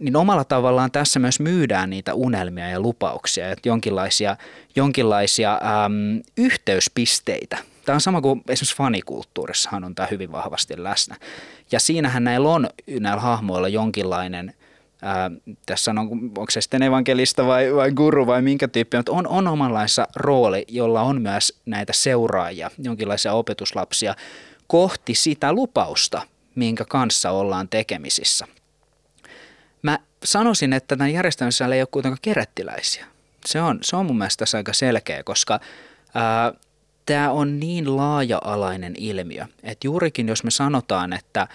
Niin omalla tavallaan tässä myös myydään niitä unelmia ja lupauksia, että jonkinlaisia, jonkinlaisia äm, yhteyspisteitä. Tämä on sama kuin esimerkiksi fanikulttuurissahan on tämä hyvin vahvasti läsnä. Ja siinähän näillä on näillä hahmoilla jonkinlainen, ää, tässä on, onko se sitten evankelista vai, vai guru vai minkä tyyppi, mutta on, on omanlaissa rooli, jolla on myös näitä seuraajia, jonkinlaisia opetuslapsia kohti sitä lupausta, minkä kanssa ollaan tekemisissä – Mä sanoisin, että tämän järjestelmän sisällä ei ole kuitenkaan kerättiläisiä. Se on, se on mun mielestä tässä aika selkeä, koska ää, tämä on niin laaja-alainen ilmiö, että juurikin jos me sanotaan, että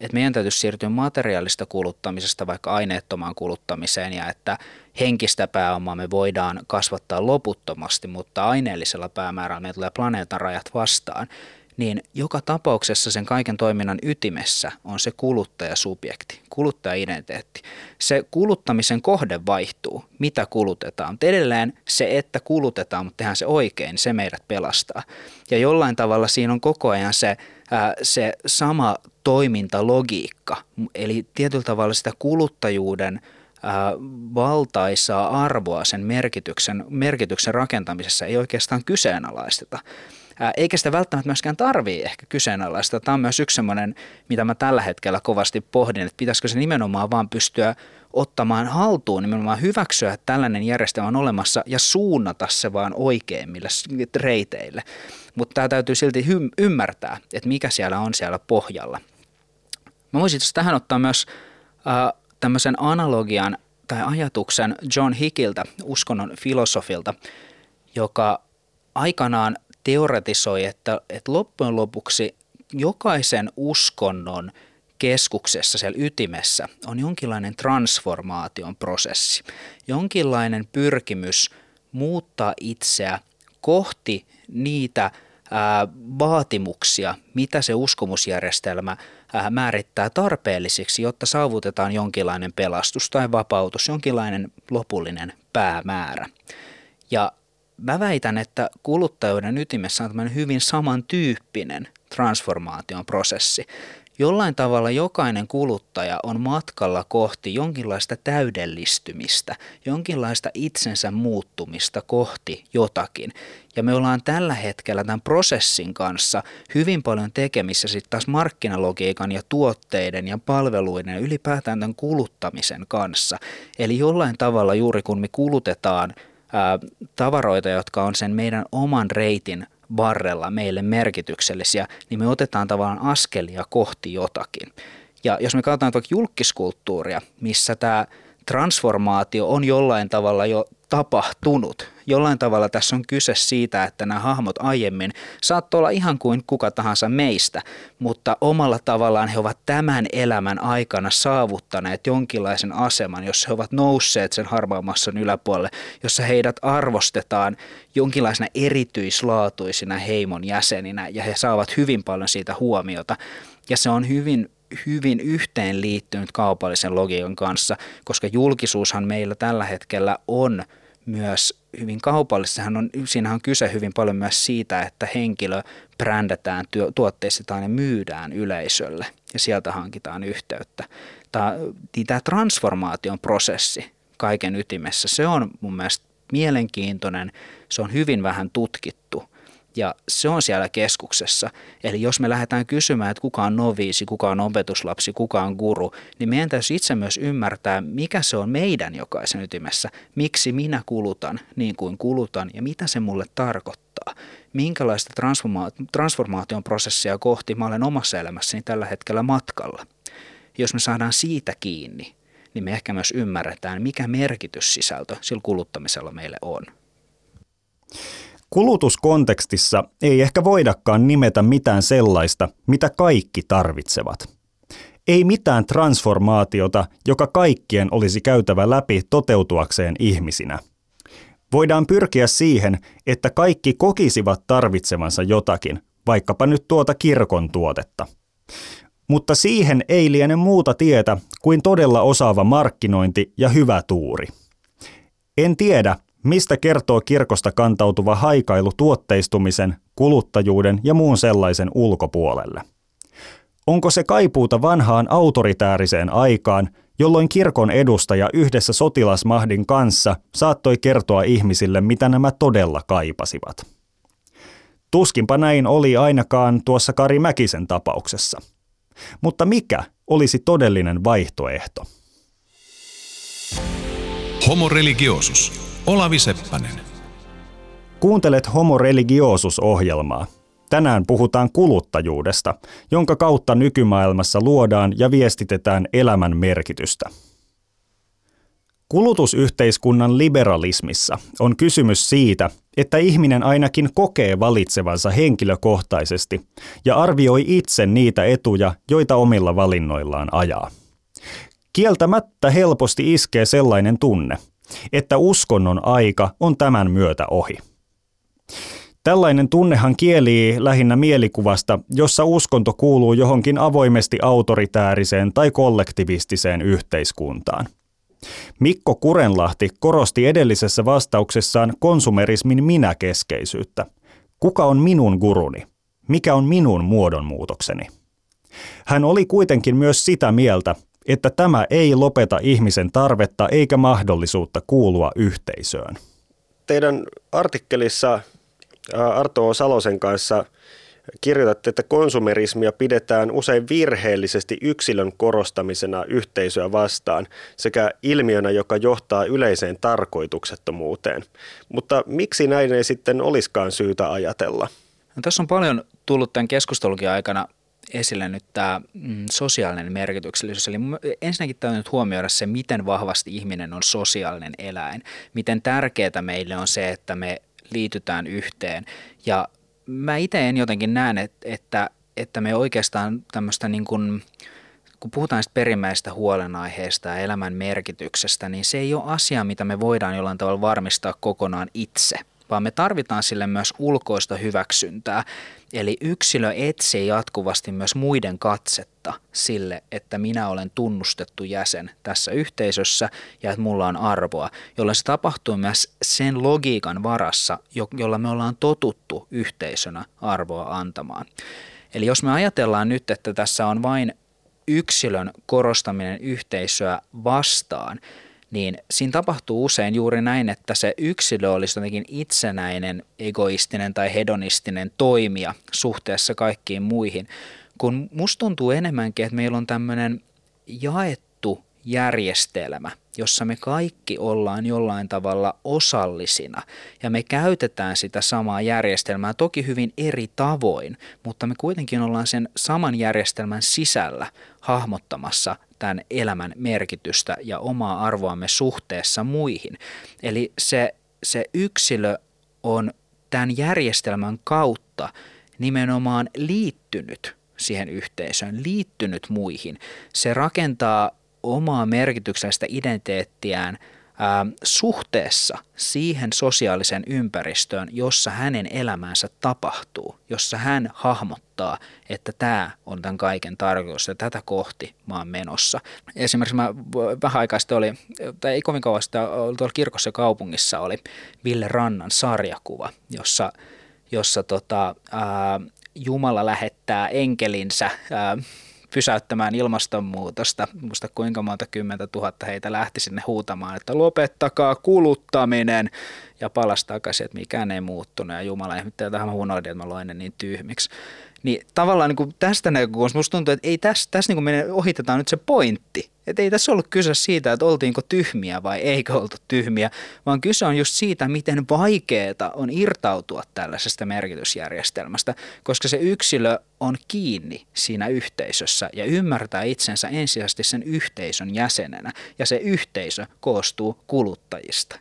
että meidän täytyisi siirtyä materiaalista kuluttamisesta vaikka aineettomaan kuluttamiseen ja että henkistä pääomaa me voidaan kasvattaa loputtomasti, mutta aineellisella päämäärällä meillä tulee planeetan rajat vastaan, niin joka tapauksessa sen kaiken toiminnan ytimessä on se kuluttajasubjekti, kuluttajaidentiteetti. Se kuluttamisen kohde vaihtuu, mitä kulutetaan, mutta edelleen se, että kulutetaan, mutta tehdään se oikein, se meidät pelastaa. Ja jollain tavalla siinä on koko ajan se, ää, se sama toimintalogiikka, eli tietyllä tavalla sitä kuluttajuuden valtaisaa arvoa sen merkityksen, merkityksen rakentamisessa ei oikeastaan kyseenalaisteta eikä sitä välttämättä myöskään tarvii ehkä kyseenalaista. Tämä on myös yksi sellainen, mitä mä tällä hetkellä kovasti pohdin, että pitäisikö se nimenomaan vaan pystyä ottamaan haltuun, nimenomaan hyväksyä, että tällainen järjestelmä on olemassa ja suunnata se vaan oikeimmille reiteille. Mutta tämä täytyy silti ymmärtää, että mikä siellä on siellä pohjalla. Mä voisin tähän ottaa myös äh, tämmöisen analogian tai ajatuksen John Hickiltä, uskonnon filosofilta, joka aikanaan teoretisoi, että, että loppujen lopuksi jokaisen uskonnon keskuksessa, siellä ytimessä, on jonkinlainen transformaation prosessi, jonkinlainen pyrkimys muuttaa itseä kohti niitä ää, vaatimuksia, mitä se uskomusjärjestelmä ää, määrittää tarpeellisiksi, jotta saavutetaan jonkinlainen pelastus tai vapautus, jonkinlainen lopullinen päämäärä. Ja mä väitän, että kuluttajuuden ytimessä on tämmöinen hyvin samantyyppinen transformaation prosessi. Jollain tavalla jokainen kuluttaja on matkalla kohti jonkinlaista täydellistymistä, jonkinlaista itsensä muuttumista kohti jotakin. Ja me ollaan tällä hetkellä tämän prosessin kanssa hyvin paljon tekemissä sitten taas markkinalogiikan ja tuotteiden ja palveluiden ja ylipäätään tämän kuluttamisen kanssa. Eli jollain tavalla juuri kun me kulutetaan – tavaroita, jotka on sen meidän oman reitin varrella meille merkityksellisiä, niin me otetaan tavallaan askelia kohti jotakin. Ja jos me katsotaan vaikka julkiskulttuuria, missä tämä transformaatio on jollain tavalla jo tapahtunut. Jollain tavalla tässä on kyse siitä, että nämä hahmot aiemmin saattoi olla ihan kuin kuka tahansa meistä, mutta omalla tavallaan he ovat tämän elämän aikana saavuttaneet jonkinlaisen aseman, jossa he ovat nousseet sen harmaan massan yläpuolelle, jossa heidät arvostetaan jonkinlaisena erityislaatuisina heimon jäseninä ja he saavat hyvin paljon siitä huomiota. Ja se on hyvin hyvin yhteen liittynyt kaupallisen logiikan kanssa, koska julkisuushan meillä tällä hetkellä on myös hyvin kaupallisessahan on, siinähän on kyse hyvin paljon myös siitä, että henkilö brändätään, työ, tuotteistetaan ja myydään yleisölle ja sieltä hankitaan yhteyttä. Tämä, niin tämä transformaation prosessi kaiken ytimessä, se on mun mielestä mielenkiintoinen, se on hyvin vähän tutkittu ja se on siellä keskuksessa. Eli jos me lähdetään kysymään, että kuka on noviisi, kuka on opetuslapsi, kuka on guru, niin meidän täytyy itse myös ymmärtää, mikä se on meidän jokaisen ytimessä. Miksi minä kulutan niin kuin kulutan ja mitä se mulle tarkoittaa. Minkälaista transforma- transformaation prosessia kohti mä olen omassa elämässäni tällä hetkellä matkalla. Jos me saadaan siitä kiinni, niin me ehkä myös ymmärretään, mikä merkityssisältö sillä kuluttamisella meille on. Kulutuskontekstissa ei ehkä voidakaan nimetä mitään sellaista, mitä kaikki tarvitsevat. Ei mitään transformaatiota, joka kaikkien olisi käytävä läpi toteutuakseen ihmisinä. Voidaan pyrkiä siihen, että kaikki kokisivat tarvitsevansa jotakin, vaikkapa nyt tuota kirkon tuotetta. Mutta siihen ei liene muuta tietä kuin todella osaava markkinointi ja hyvä tuuri. En tiedä, Mistä kertoo kirkosta kantautuva haikailu tuotteistumisen, kuluttajuuden ja muun sellaisen ulkopuolelle? Onko se kaipuuta vanhaan autoritääriseen aikaan, jolloin kirkon edustaja yhdessä sotilasmahdin kanssa saattoi kertoa ihmisille, mitä nämä todella kaipasivat? Tuskinpa näin oli ainakaan tuossa Kari Mäkisen tapauksessa. Mutta mikä olisi todellinen vaihtoehto? Homo religiosus. Olavi Seppänen. Kuuntelet Homo Religiosus-ohjelmaa. Tänään puhutaan kuluttajuudesta, jonka kautta nykymaailmassa luodaan ja viestitetään elämän merkitystä. Kulutusyhteiskunnan liberalismissa on kysymys siitä, että ihminen ainakin kokee valitsevansa henkilökohtaisesti ja arvioi itse niitä etuja, joita omilla valinnoillaan ajaa. Kieltämättä helposti iskee sellainen tunne, että uskonnon aika on tämän myötä ohi. Tällainen tunnehan kielii lähinnä mielikuvasta, jossa uskonto kuuluu johonkin avoimesti autoritääriseen tai kollektivistiseen yhteiskuntaan. Mikko Kurenlahti korosti edellisessä vastauksessaan konsumerismin minäkeskeisyyttä. Kuka on minun guruni? Mikä on minun muodonmuutokseni? Hän oli kuitenkin myös sitä mieltä, että tämä ei lopeta ihmisen tarvetta eikä mahdollisuutta kuulua yhteisöön. Teidän artikkelissa Arto Salosen kanssa kirjoitatte, että konsumerismia pidetään usein virheellisesti yksilön korostamisena yhteisöä vastaan sekä ilmiönä, joka johtaa yleiseen tarkoituksettomuuteen. Mutta miksi näin ei sitten olisikaan syytä ajatella? No, tässä on paljon tullut tämän keskustelun aikana esille nyt tämä mm, sosiaalinen merkityksellisyys. Eli ensinnäkin täytyy nyt huomioida se, miten vahvasti ihminen on sosiaalinen eläin. Miten tärkeää meille on se, että me liitytään yhteen. Ja mä itse en jotenkin näe, että, että me oikeastaan tämmöistä niin kuin, kun puhutaan perimmäistä huolenaiheesta ja elämän merkityksestä, niin se ei ole asia, mitä me voidaan jollain tavalla varmistaa kokonaan itse – vaan me tarvitaan sille myös ulkoista hyväksyntää. Eli yksilö etsii jatkuvasti myös muiden katsetta sille, että minä olen tunnustettu jäsen tässä yhteisössä ja että mulla on arvoa, jolla se tapahtuu myös sen logiikan varassa, jolla me ollaan totuttu yhteisönä arvoa antamaan. Eli jos me ajatellaan nyt, että tässä on vain yksilön korostaminen yhteisöä vastaan, niin siinä tapahtuu usein juuri näin, että se yksilö olisi jotenkin itsenäinen, egoistinen tai hedonistinen toimija suhteessa kaikkiin muihin, kun musta tuntuu enemmänkin, että meillä on tämmöinen jaettu järjestelmä, jossa me kaikki ollaan jollain tavalla osallisina ja me käytetään sitä samaa järjestelmää toki hyvin eri tavoin, mutta me kuitenkin ollaan sen saman järjestelmän sisällä hahmottamassa tämän elämän merkitystä ja omaa arvoamme suhteessa muihin. Eli se, se yksilö on tämän järjestelmän kautta nimenomaan liittynyt siihen yhteisöön, liittynyt muihin. Se rakentaa omaa merkityksellistä identiteettiään – suhteessa siihen sosiaaliseen ympäristöön, jossa hänen elämänsä tapahtuu, jossa hän hahmottaa, että tämä on tämän kaiken tarkoitus ja tätä kohti mä oon menossa. Esimerkiksi mä vähän aikaa sitten oli, tai ei kovin kauan sitten, tuolla kirkossa ja kaupungissa oli Ville Rannan sarjakuva, jossa, jossa tota, ää, Jumala lähettää enkelinsä ää, pysäyttämään ilmastonmuutosta. Muista kuinka monta kymmentä tuhatta heitä lähti sinne huutamaan, että lopettakaa kuluttaminen ja palas takaisin, että mikään ei muuttunut ja Jumala ihmettelee, että mä unohdin, että mä loin ne niin tyhmiksi. Niin tavallaan niin kuin tästä näkökulmasta musta tuntuu, että ei tässä, tässä niin kuin ohitetaan nyt se pointti. Että ei tässä ollut kyse siitä, että oltiinko tyhmiä vai eikö oltu tyhmiä, vaan kyse on just siitä, miten vaikeaa on irtautua tällaisesta merkitysjärjestelmästä, koska se yksilö on kiinni siinä yhteisössä ja ymmärtää itsensä ensisijaisesti sen yhteisön jäsenenä, ja se yhteisö koostuu kuluttajista.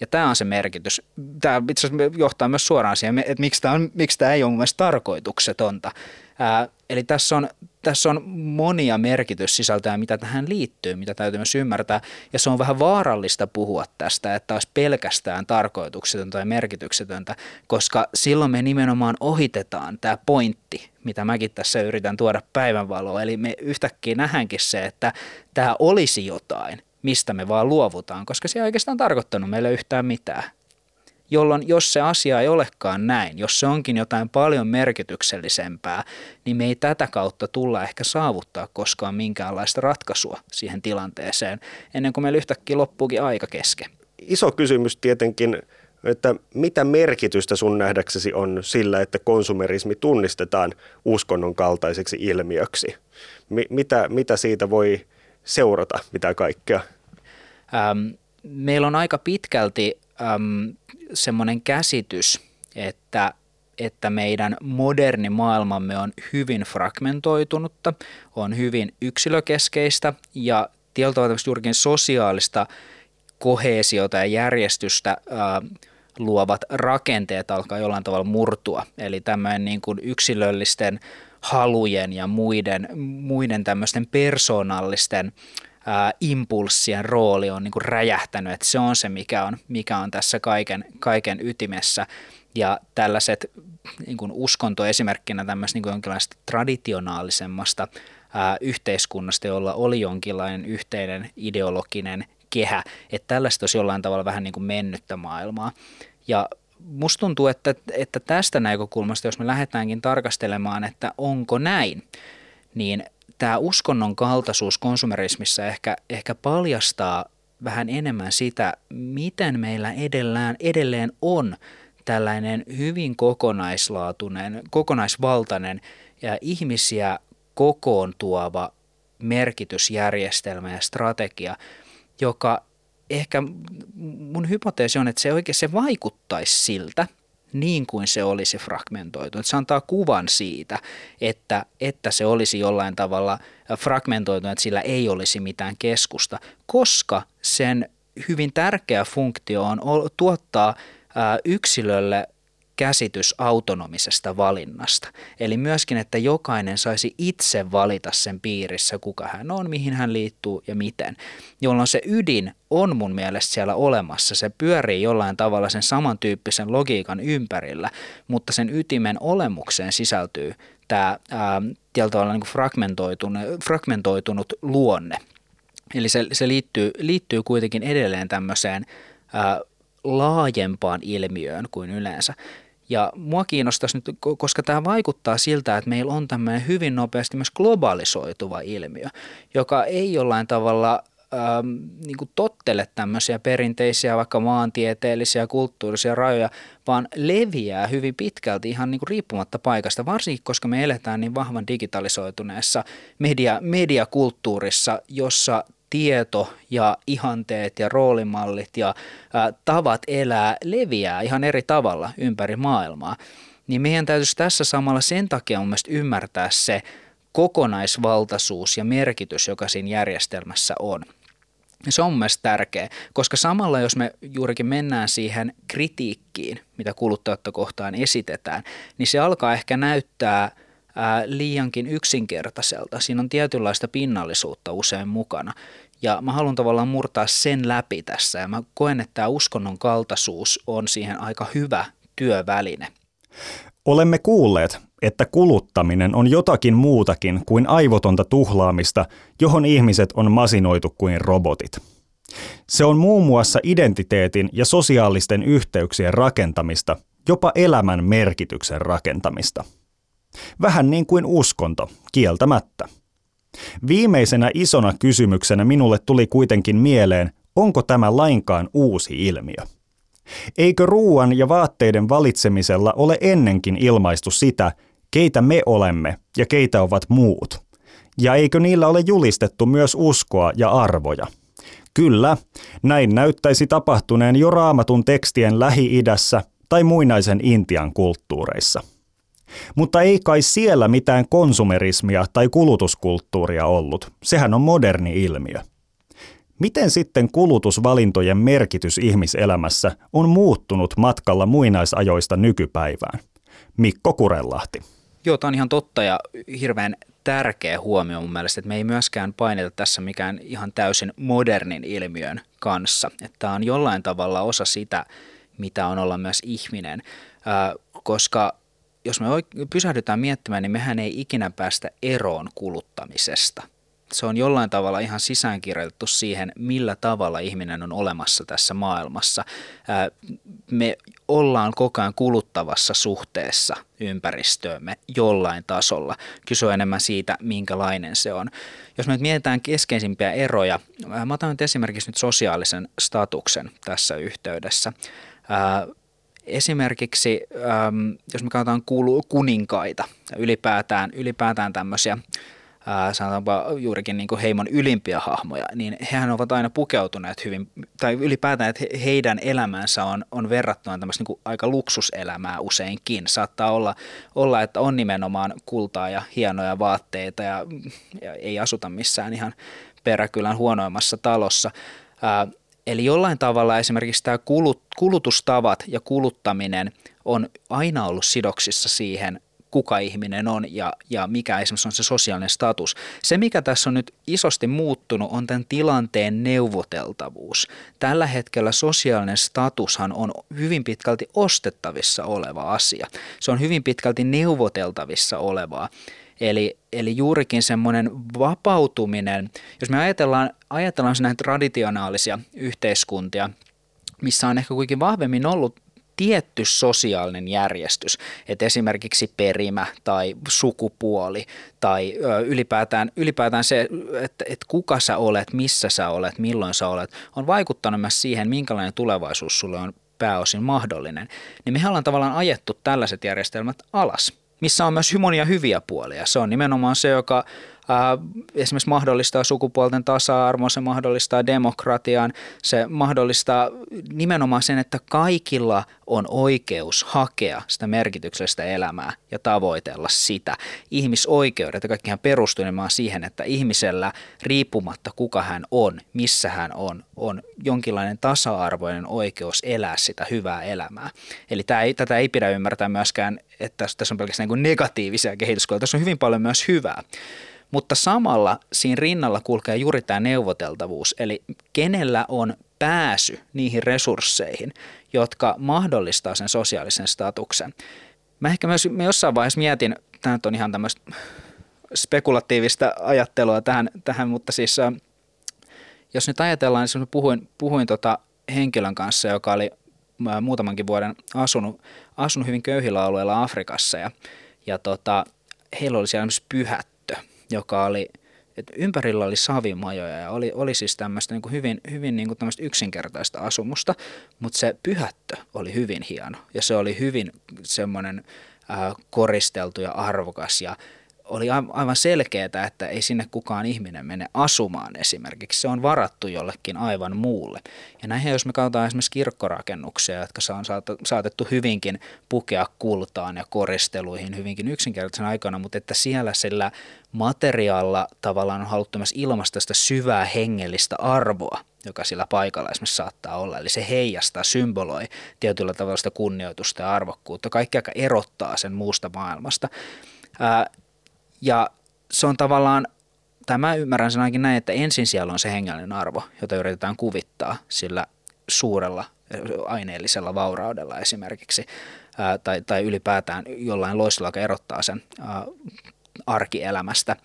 Ja tämä on se merkitys. Tämä itse asiassa johtaa myös suoraan siihen, että miksi tämä, on, miksi tämä ei ole mun mielestä tarkoituksetonta. Ää, eli tässä on, tässä on monia merkityssisältöjä, mitä tähän liittyy, mitä täytyy myös ymmärtää. Ja se on vähän vaarallista puhua tästä, että olisi pelkästään tarkoituksetönta ja merkityksetöntä, koska silloin me nimenomaan ohitetaan tämä pointti, mitä mäkin tässä yritän tuoda päivänvaloon. Eli me yhtäkkiä nähdäänkin se, että tämä olisi jotain, mistä me vaan luovutaan, koska se ei oikeastaan tarkoittanut meille yhtään mitään. Jolloin jos se asia ei olekaan näin, jos se onkin jotain paljon merkityksellisempää, niin me ei tätä kautta tulla ehkä saavuttaa koskaan minkäänlaista ratkaisua siihen tilanteeseen, ennen kuin meillä yhtäkkiä loppuukin aika kesken. Iso kysymys tietenkin, että mitä merkitystä sun nähdäksesi on sillä, että konsumerismi tunnistetaan uskonnon kaltaiseksi ilmiöksi? mitä, mitä siitä voi seurata, mitä kaikkea? Ähm, meillä on aika pitkälti ähm, semmoinen käsitys, että, että meidän moderni maailmamme on hyvin fragmentoitunutta, on hyvin yksilökeskeistä ja tietyllä juurikin sosiaalista kohesiota ja järjestystä ää, luovat rakenteet alkaa jollain tavalla murtua. Eli tämmöinen niin kuin yksilöllisten halujen ja muiden, muiden tämmöisten persoonallisten ää, impulssien rooli on niin kuin räjähtänyt, että se on se, mikä on, mikä on tässä kaiken, kaiken ytimessä. Ja tällaiset niin kuin uskonto esimerkkinä tämmöistä niin kuin jonkinlaista traditionaalisemmasta ää, yhteiskunnasta, jolla oli jonkinlainen yhteinen ideologinen kehä, että tällaista olisi jollain tavalla vähän niin kuin mennyttä maailmaa. Ja musta tuntuu, että, että tästä näkökulmasta, jos me lähdetäänkin tarkastelemaan, että onko näin, niin tämä uskonnon kaltaisuus konsumerismissa ehkä, ehkä paljastaa vähän enemmän sitä, miten meillä edellään, edelleen on tällainen hyvin kokonaislaatuinen, kokonaisvaltainen ja ihmisiä kokoon tuova merkitysjärjestelmä ja strategia, joka ehkä mun hypoteesi on, että se oikein se vaikuttaisi siltä, niin kuin se olisi fragmentoitunut. Se antaa kuvan siitä, että, että se olisi jollain tavalla fragmentoitunut, että sillä ei olisi mitään keskusta, koska sen hyvin tärkeä funktio on tuottaa yksilölle käsitys autonomisesta valinnasta. Eli myöskin, että jokainen saisi itse valita sen piirissä, kuka hän on, mihin hän liittyy ja miten. Jolloin se ydin on mun mielestä siellä olemassa. Se pyörii jollain tavalla sen samantyyppisen logiikan ympärillä, mutta sen ytimen olemukseen sisältyy tämä ää, tavalla niin fragmentoitunut, fragmentoitunut luonne. Eli se, se liittyy, liittyy kuitenkin edelleen tämmöiseen ää, laajempaan ilmiöön kuin yleensä. Ja mua kiinnostaisi nyt, koska tämä vaikuttaa siltä, että meillä on tämmöinen hyvin nopeasti myös globalisoituva ilmiö, joka ei jollain tavalla ähm, niin kuin tottele tämmöisiä perinteisiä vaikka maantieteellisiä ja kulttuurisia rajoja, vaan leviää hyvin pitkälti ihan niin kuin riippumatta paikasta, varsinkin koska me eletään niin vahvan digitalisoituneessa media, mediakulttuurissa, jossa tieto ja ihanteet ja roolimallit ja ä, tavat elää leviää ihan eri tavalla ympäri maailmaa, niin meidän täytyisi tässä samalla sen takia mun mielestä ymmärtää se kokonaisvaltaisuus ja merkitys, joka siinä järjestelmässä on. Se on mielestä tärkeä, koska samalla jos me juurikin mennään siihen kritiikkiin, mitä kuluttajatta kohtaan esitetään, niin se alkaa ehkä näyttää – liiankin yksinkertaiselta. Siinä on tietynlaista pinnallisuutta usein mukana. Ja mä haluan tavallaan murtaa sen läpi tässä ja mä koen, että tämä uskonnon kaltaisuus on siihen aika hyvä työväline. Olemme kuulleet, että kuluttaminen on jotakin muutakin kuin aivotonta tuhlaamista, johon ihmiset on masinoitu kuin robotit. Se on muun muassa identiteetin ja sosiaalisten yhteyksien rakentamista, jopa elämän merkityksen rakentamista. Vähän niin kuin uskonto, kieltämättä. Viimeisenä isona kysymyksenä minulle tuli kuitenkin mieleen, onko tämä lainkaan uusi ilmiö. Eikö ruuan ja vaatteiden valitsemisella ole ennenkin ilmaistu sitä, keitä me olemme ja keitä ovat muut? Ja eikö niillä ole julistettu myös uskoa ja arvoja? Kyllä, näin näyttäisi tapahtuneen jo raamatun tekstien Lähi-idässä tai muinaisen Intian kulttuureissa. Mutta ei kai siellä mitään konsumerismia tai kulutuskulttuuria ollut. Sehän on moderni ilmiö. Miten sitten kulutusvalintojen merkitys ihmiselämässä on muuttunut matkalla muinaisajoista nykypäivään? Mikko Kurelahti. Joo, tämä on ihan totta ja hirveän tärkeä huomio mun mielestä, että me ei myöskään paineta tässä mikään ihan täysin modernin ilmiön kanssa. Että tämä on jollain tavalla osa sitä, mitä on olla myös ihminen, koska jos me pysähdytään miettimään, niin mehän ei ikinä päästä eroon kuluttamisesta. Se on jollain tavalla ihan sisäänkirjoitettu siihen, millä tavalla ihminen on olemassa tässä maailmassa. Me ollaan koko ajan kuluttavassa suhteessa ympäristöömme jollain tasolla. Kysyä enemmän siitä, minkälainen se on. Jos me nyt mietitään keskeisimpiä eroja, mä otan nyt esimerkiksi nyt sosiaalisen statuksen tässä yhteydessä esimerkiksi, ähm, jos me katsotaan kuninkaita ja ylipäätään, ylipäätään tämmöisiä sanotaanpa juurikin niin heimon ylimpiä hahmoja, niin hehän ovat aina pukeutuneet hyvin, tai ylipäätään, että heidän elämänsä on, on verrattuna tämmöistä niin aika luksuselämää useinkin. Saattaa olla, olla, että on nimenomaan kultaa ja hienoja vaatteita ja, ja ei asuta missään ihan peräkylän huonoimmassa talossa. Ää, eli jollain tavalla esimerkiksi tämä kulut, kulutustavat ja kuluttaminen on aina ollut sidoksissa siihen kuka ihminen on ja, ja mikä esimerkiksi on se sosiaalinen status. Se, mikä tässä on nyt isosti muuttunut, on tämän tilanteen neuvoteltavuus. Tällä hetkellä sosiaalinen statushan on hyvin pitkälti ostettavissa oleva asia. Se on hyvin pitkälti neuvoteltavissa olevaa. Eli, eli juurikin semmoinen vapautuminen, jos me ajatellaan, ajatellaan näitä traditionaalisia yhteiskuntia, missä on ehkä kuitenkin vahvemmin ollut tietty sosiaalinen järjestys, että esimerkiksi perimä tai sukupuoli tai ylipäätään, ylipäätään se, että, että kuka sä olet, missä sä olet, milloin sä olet, on vaikuttanut myös siihen, minkälainen tulevaisuus sulle on pääosin mahdollinen, niin me ollaan tavallaan ajettu tällaiset järjestelmät alas missä on myös monia hyviä puolia. Se on nimenomaan se, joka esimerkiksi mahdollistaa sukupuolten tasa-arvon, se mahdollistaa demokratian, se mahdollistaa nimenomaan sen, että kaikilla on oikeus hakea sitä merkityksellistä elämää ja tavoitella sitä. Ihmisoikeudet ja kaikkihan perustuu nimenomaan siihen, että ihmisellä riippumatta kuka hän on, missä hän on, on jonkinlainen tasa-arvoinen oikeus elää sitä hyvää elämää. Eli tämä ei, tätä ei pidä ymmärtää myöskään, että tässä on pelkästään niin negatiivisia kehityskulkuja, tässä on hyvin paljon myös hyvää. Mutta samalla siinä rinnalla kulkee juuri tämä neuvoteltavuus, eli kenellä on pääsy niihin resursseihin, jotka mahdollistaa sen sosiaalisen statuksen. Mä ehkä myös mä jossain vaiheessa mietin, tämä on ihan tämmöistä spekulatiivista ajattelua tähän, tähän mutta siis jos nyt ajatellaan, niin puhuin, puhuin tota henkilön kanssa, joka oli muutamankin vuoden asunut, asunut hyvin köyhillä alueilla Afrikassa ja, ja tota, heillä oli siellä pyhät joka oli, että ympärillä oli savimajoja ja oli, oli siis tämmöistä niin hyvin, hyvin niin kuin yksinkertaista asumusta, mutta se pyhättö oli hyvin hieno ja se oli hyvin semmoinen äh, koristeltu ja arvokas ja oli aivan selkeää, että ei sinne kukaan ihminen mene asumaan esimerkiksi. Se on varattu jollekin aivan muulle. Ja näihin, jos me katsotaan esimerkiksi kirkkorakennuksia, jotka on saatettu hyvinkin pukea kultaan ja koristeluihin hyvinkin yksinkertaisen aikana, mutta että siellä sillä materiaalilla tavallaan on haluttu myös ilmaista sitä syvää hengellistä arvoa, joka sillä paikalla esimerkiksi saattaa olla. Eli se heijastaa, symboloi tietyllä tavalla sitä kunnioitusta ja arvokkuutta, kaikki aika erottaa sen muusta maailmasta. Ja se on tavallaan, tai mä ymmärrän sen ainakin näin, että ensin siellä on se hengellinen arvo, jota yritetään kuvittaa sillä suurella aineellisella vauraudella esimerkiksi, ää, tai, tai ylipäätään jollain loistolla, joka erottaa sen ää, arkielämästä.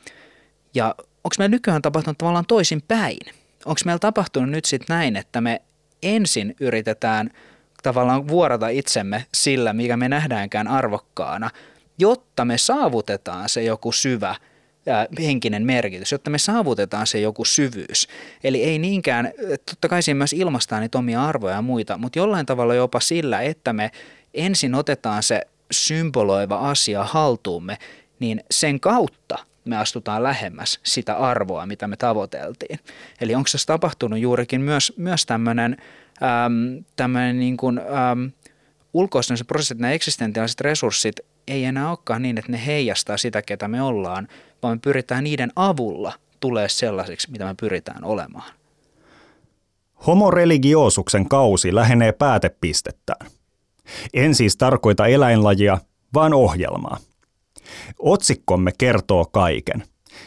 Ja onko meillä nykyään tapahtunut tavallaan toisin päin? Onko meillä tapahtunut nyt sitten näin, että me ensin yritetään tavallaan vuorata itsemme sillä, mikä me nähdäänkään arvokkaana, jotta me saavutetaan se joku syvä henkinen merkitys, jotta me saavutetaan se joku syvyys. Eli ei niinkään, totta kai siinä myös ilmastaa niitä omia arvoja ja muita, mutta jollain tavalla jopa sillä, että me ensin otetaan se symboloiva asia haltuumme, niin sen kautta me astutaan lähemmäs sitä arvoa, mitä me tavoiteltiin. Eli onko se tapahtunut juurikin myös, myös tämmöinen äm, niin kuin, äm, ulkoistamisen prosessit, nämä eksistentiaaliset resurssit ei enää olekaan niin, että ne heijastaa sitä, ketä me ollaan, vaan me pyritään niiden avulla tulee sellaisiksi, mitä me pyritään olemaan. Homoreligiosuksen kausi lähenee päätepistettään. En siis tarkoita eläinlajia, vaan ohjelmaa. Otsikkomme kertoo kaiken.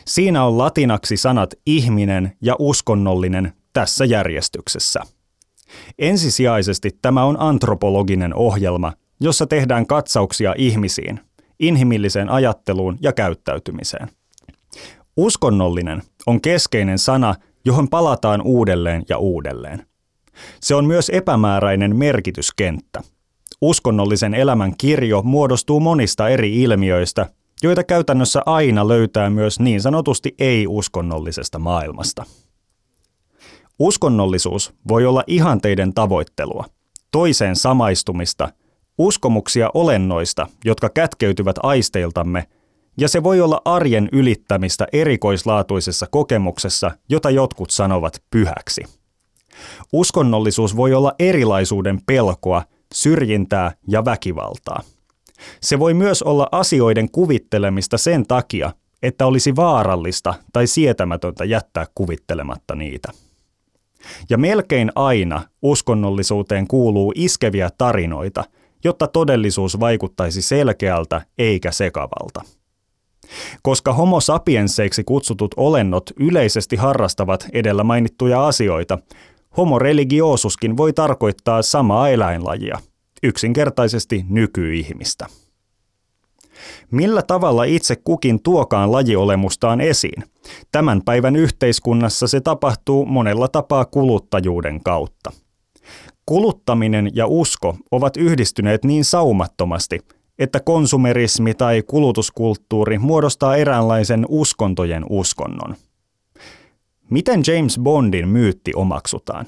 Siinä on latinaksi sanat ihminen ja uskonnollinen tässä järjestyksessä. Ensisijaisesti tämä on antropologinen ohjelma, jossa tehdään katsauksia ihmisiin, inhimilliseen ajatteluun ja käyttäytymiseen. Uskonnollinen on keskeinen sana, johon palataan uudelleen ja uudelleen. Se on myös epämääräinen merkityskenttä. Uskonnollisen elämän kirjo muodostuu monista eri ilmiöistä, joita käytännössä aina löytää myös niin sanotusti ei-uskonnollisesta maailmasta. Uskonnollisuus voi olla ihanteiden tavoittelua, toiseen samaistumista – uskomuksia olennoista, jotka kätkeytyvät aisteiltamme, ja se voi olla arjen ylittämistä erikoislaatuisessa kokemuksessa, jota jotkut sanovat pyhäksi. Uskonnollisuus voi olla erilaisuuden pelkoa, syrjintää ja väkivaltaa. Se voi myös olla asioiden kuvittelemista sen takia, että olisi vaarallista tai sietämätöntä jättää kuvittelematta niitä. Ja melkein aina uskonnollisuuteen kuuluu iskeviä tarinoita, jotta todellisuus vaikuttaisi selkeältä eikä sekavalta. Koska homo sapienseiksi kutsutut olennot yleisesti harrastavat edellä mainittuja asioita, homo religiosuskin voi tarkoittaa samaa eläinlajia, yksinkertaisesti nykyihmistä. Millä tavalla itse kukin tuokaan lajiolemustaan esiin? Tämän päivän yhteiskunnassa se tapahtuu monella tapaa kuluttajuuden kautta. Kuluttaminen ja usko ovat yhdistyneet niin saumattomasti, että konsumerismi tai kulutuskulttuuri muodostaa eräänlaisen uskontojen uskonnon. Miten James Bondin myytti omaksutaan?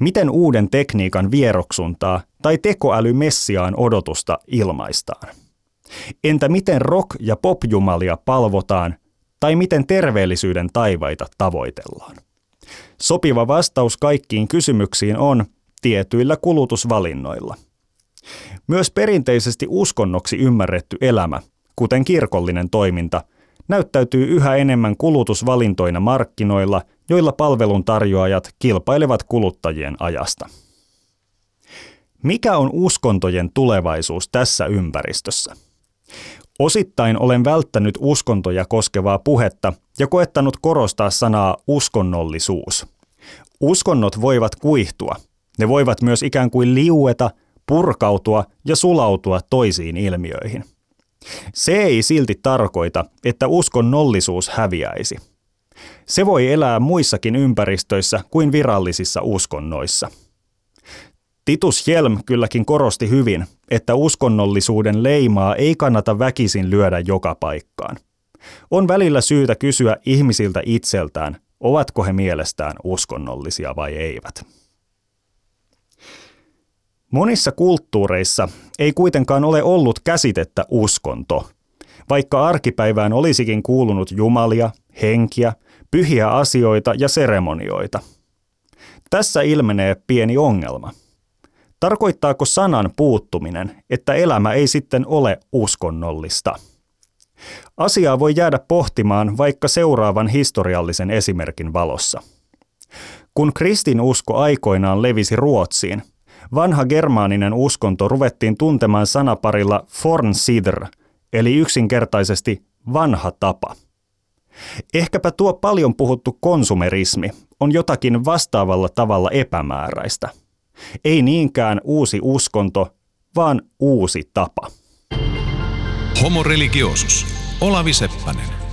Miten uuden tekniikan vieroksuntaa tai tekoälymessiaan odotusta ilmaistaan? Entä miten rock- ja popjumalia palvotaan tai miten terveellisyyden taivaita tavoitellaan? Sopiva vastaus kaikkiin kysymyksiin on tietyillä kulutusvalinnoilla. Myös perinteisesti uskonnoksi ymmärretty elämä, kuten kirkollinen toiminta, näyttäytyy yhä enemmän kulutusvalintoina markkinoilla, joilla palveluntarjoajat kilpailevat kuluttajien ajasta. Mikä on uskontojen tulevaisuus tässä ympäristössä? Osittain olen välttänyt uskontoja koskevaa puhetta ja koettanut korostaa sanaa uskonnollisuus. Uskonnot voivat kuihtua. Ne voivat myös ikään kuin liueta, purkautua ja sulautua toisiin ilmiöihin. Se ei silti tarkoita, että uskonnollisuus häviäisi. Se voi elää muissakin ympäristöissä kuin virallisissa uskonnoissa – Titus Helm kylläkin korosti hyvin, että uskonnollisuuden leimaa ei kannata väkisin lyödä joka paikkaan. On välillä syytä kysyä ihmisiltä itseltään, ovatko he mielestään uskonnollisia vai eivät. Monissa kulttuureissa ei kuitenkaan ole ollut käsitettä uskonto, vaikka arkipäivään olisikin kuulunut jumalia, henkiä, pyhiä asioita ja seremonioita. Tässä ilmenee pieni ongelma – Tarkoittaako sanan puuttuminen, että elämä ei sitten ole uskonnollista? Asiaa voi jäädä pohtimaan vaikka seuraavan historiallisen esimerkin valossa. Kun kristinusko aikoinaan levisi Ruotsiin, vanha germaaninen uskonto ruvettiin tuntemaan sanaparilla fornsidr, eli yksinkertaisesti vanha tapa. Ehkäpä tuo paljon puhuttu konsumerismi on jotakin vastaavalla tavalla epämääräistä – ei niinkään uusi uskonto, vaan uusi tapa. Homo religiosus. Olavi Seppänen.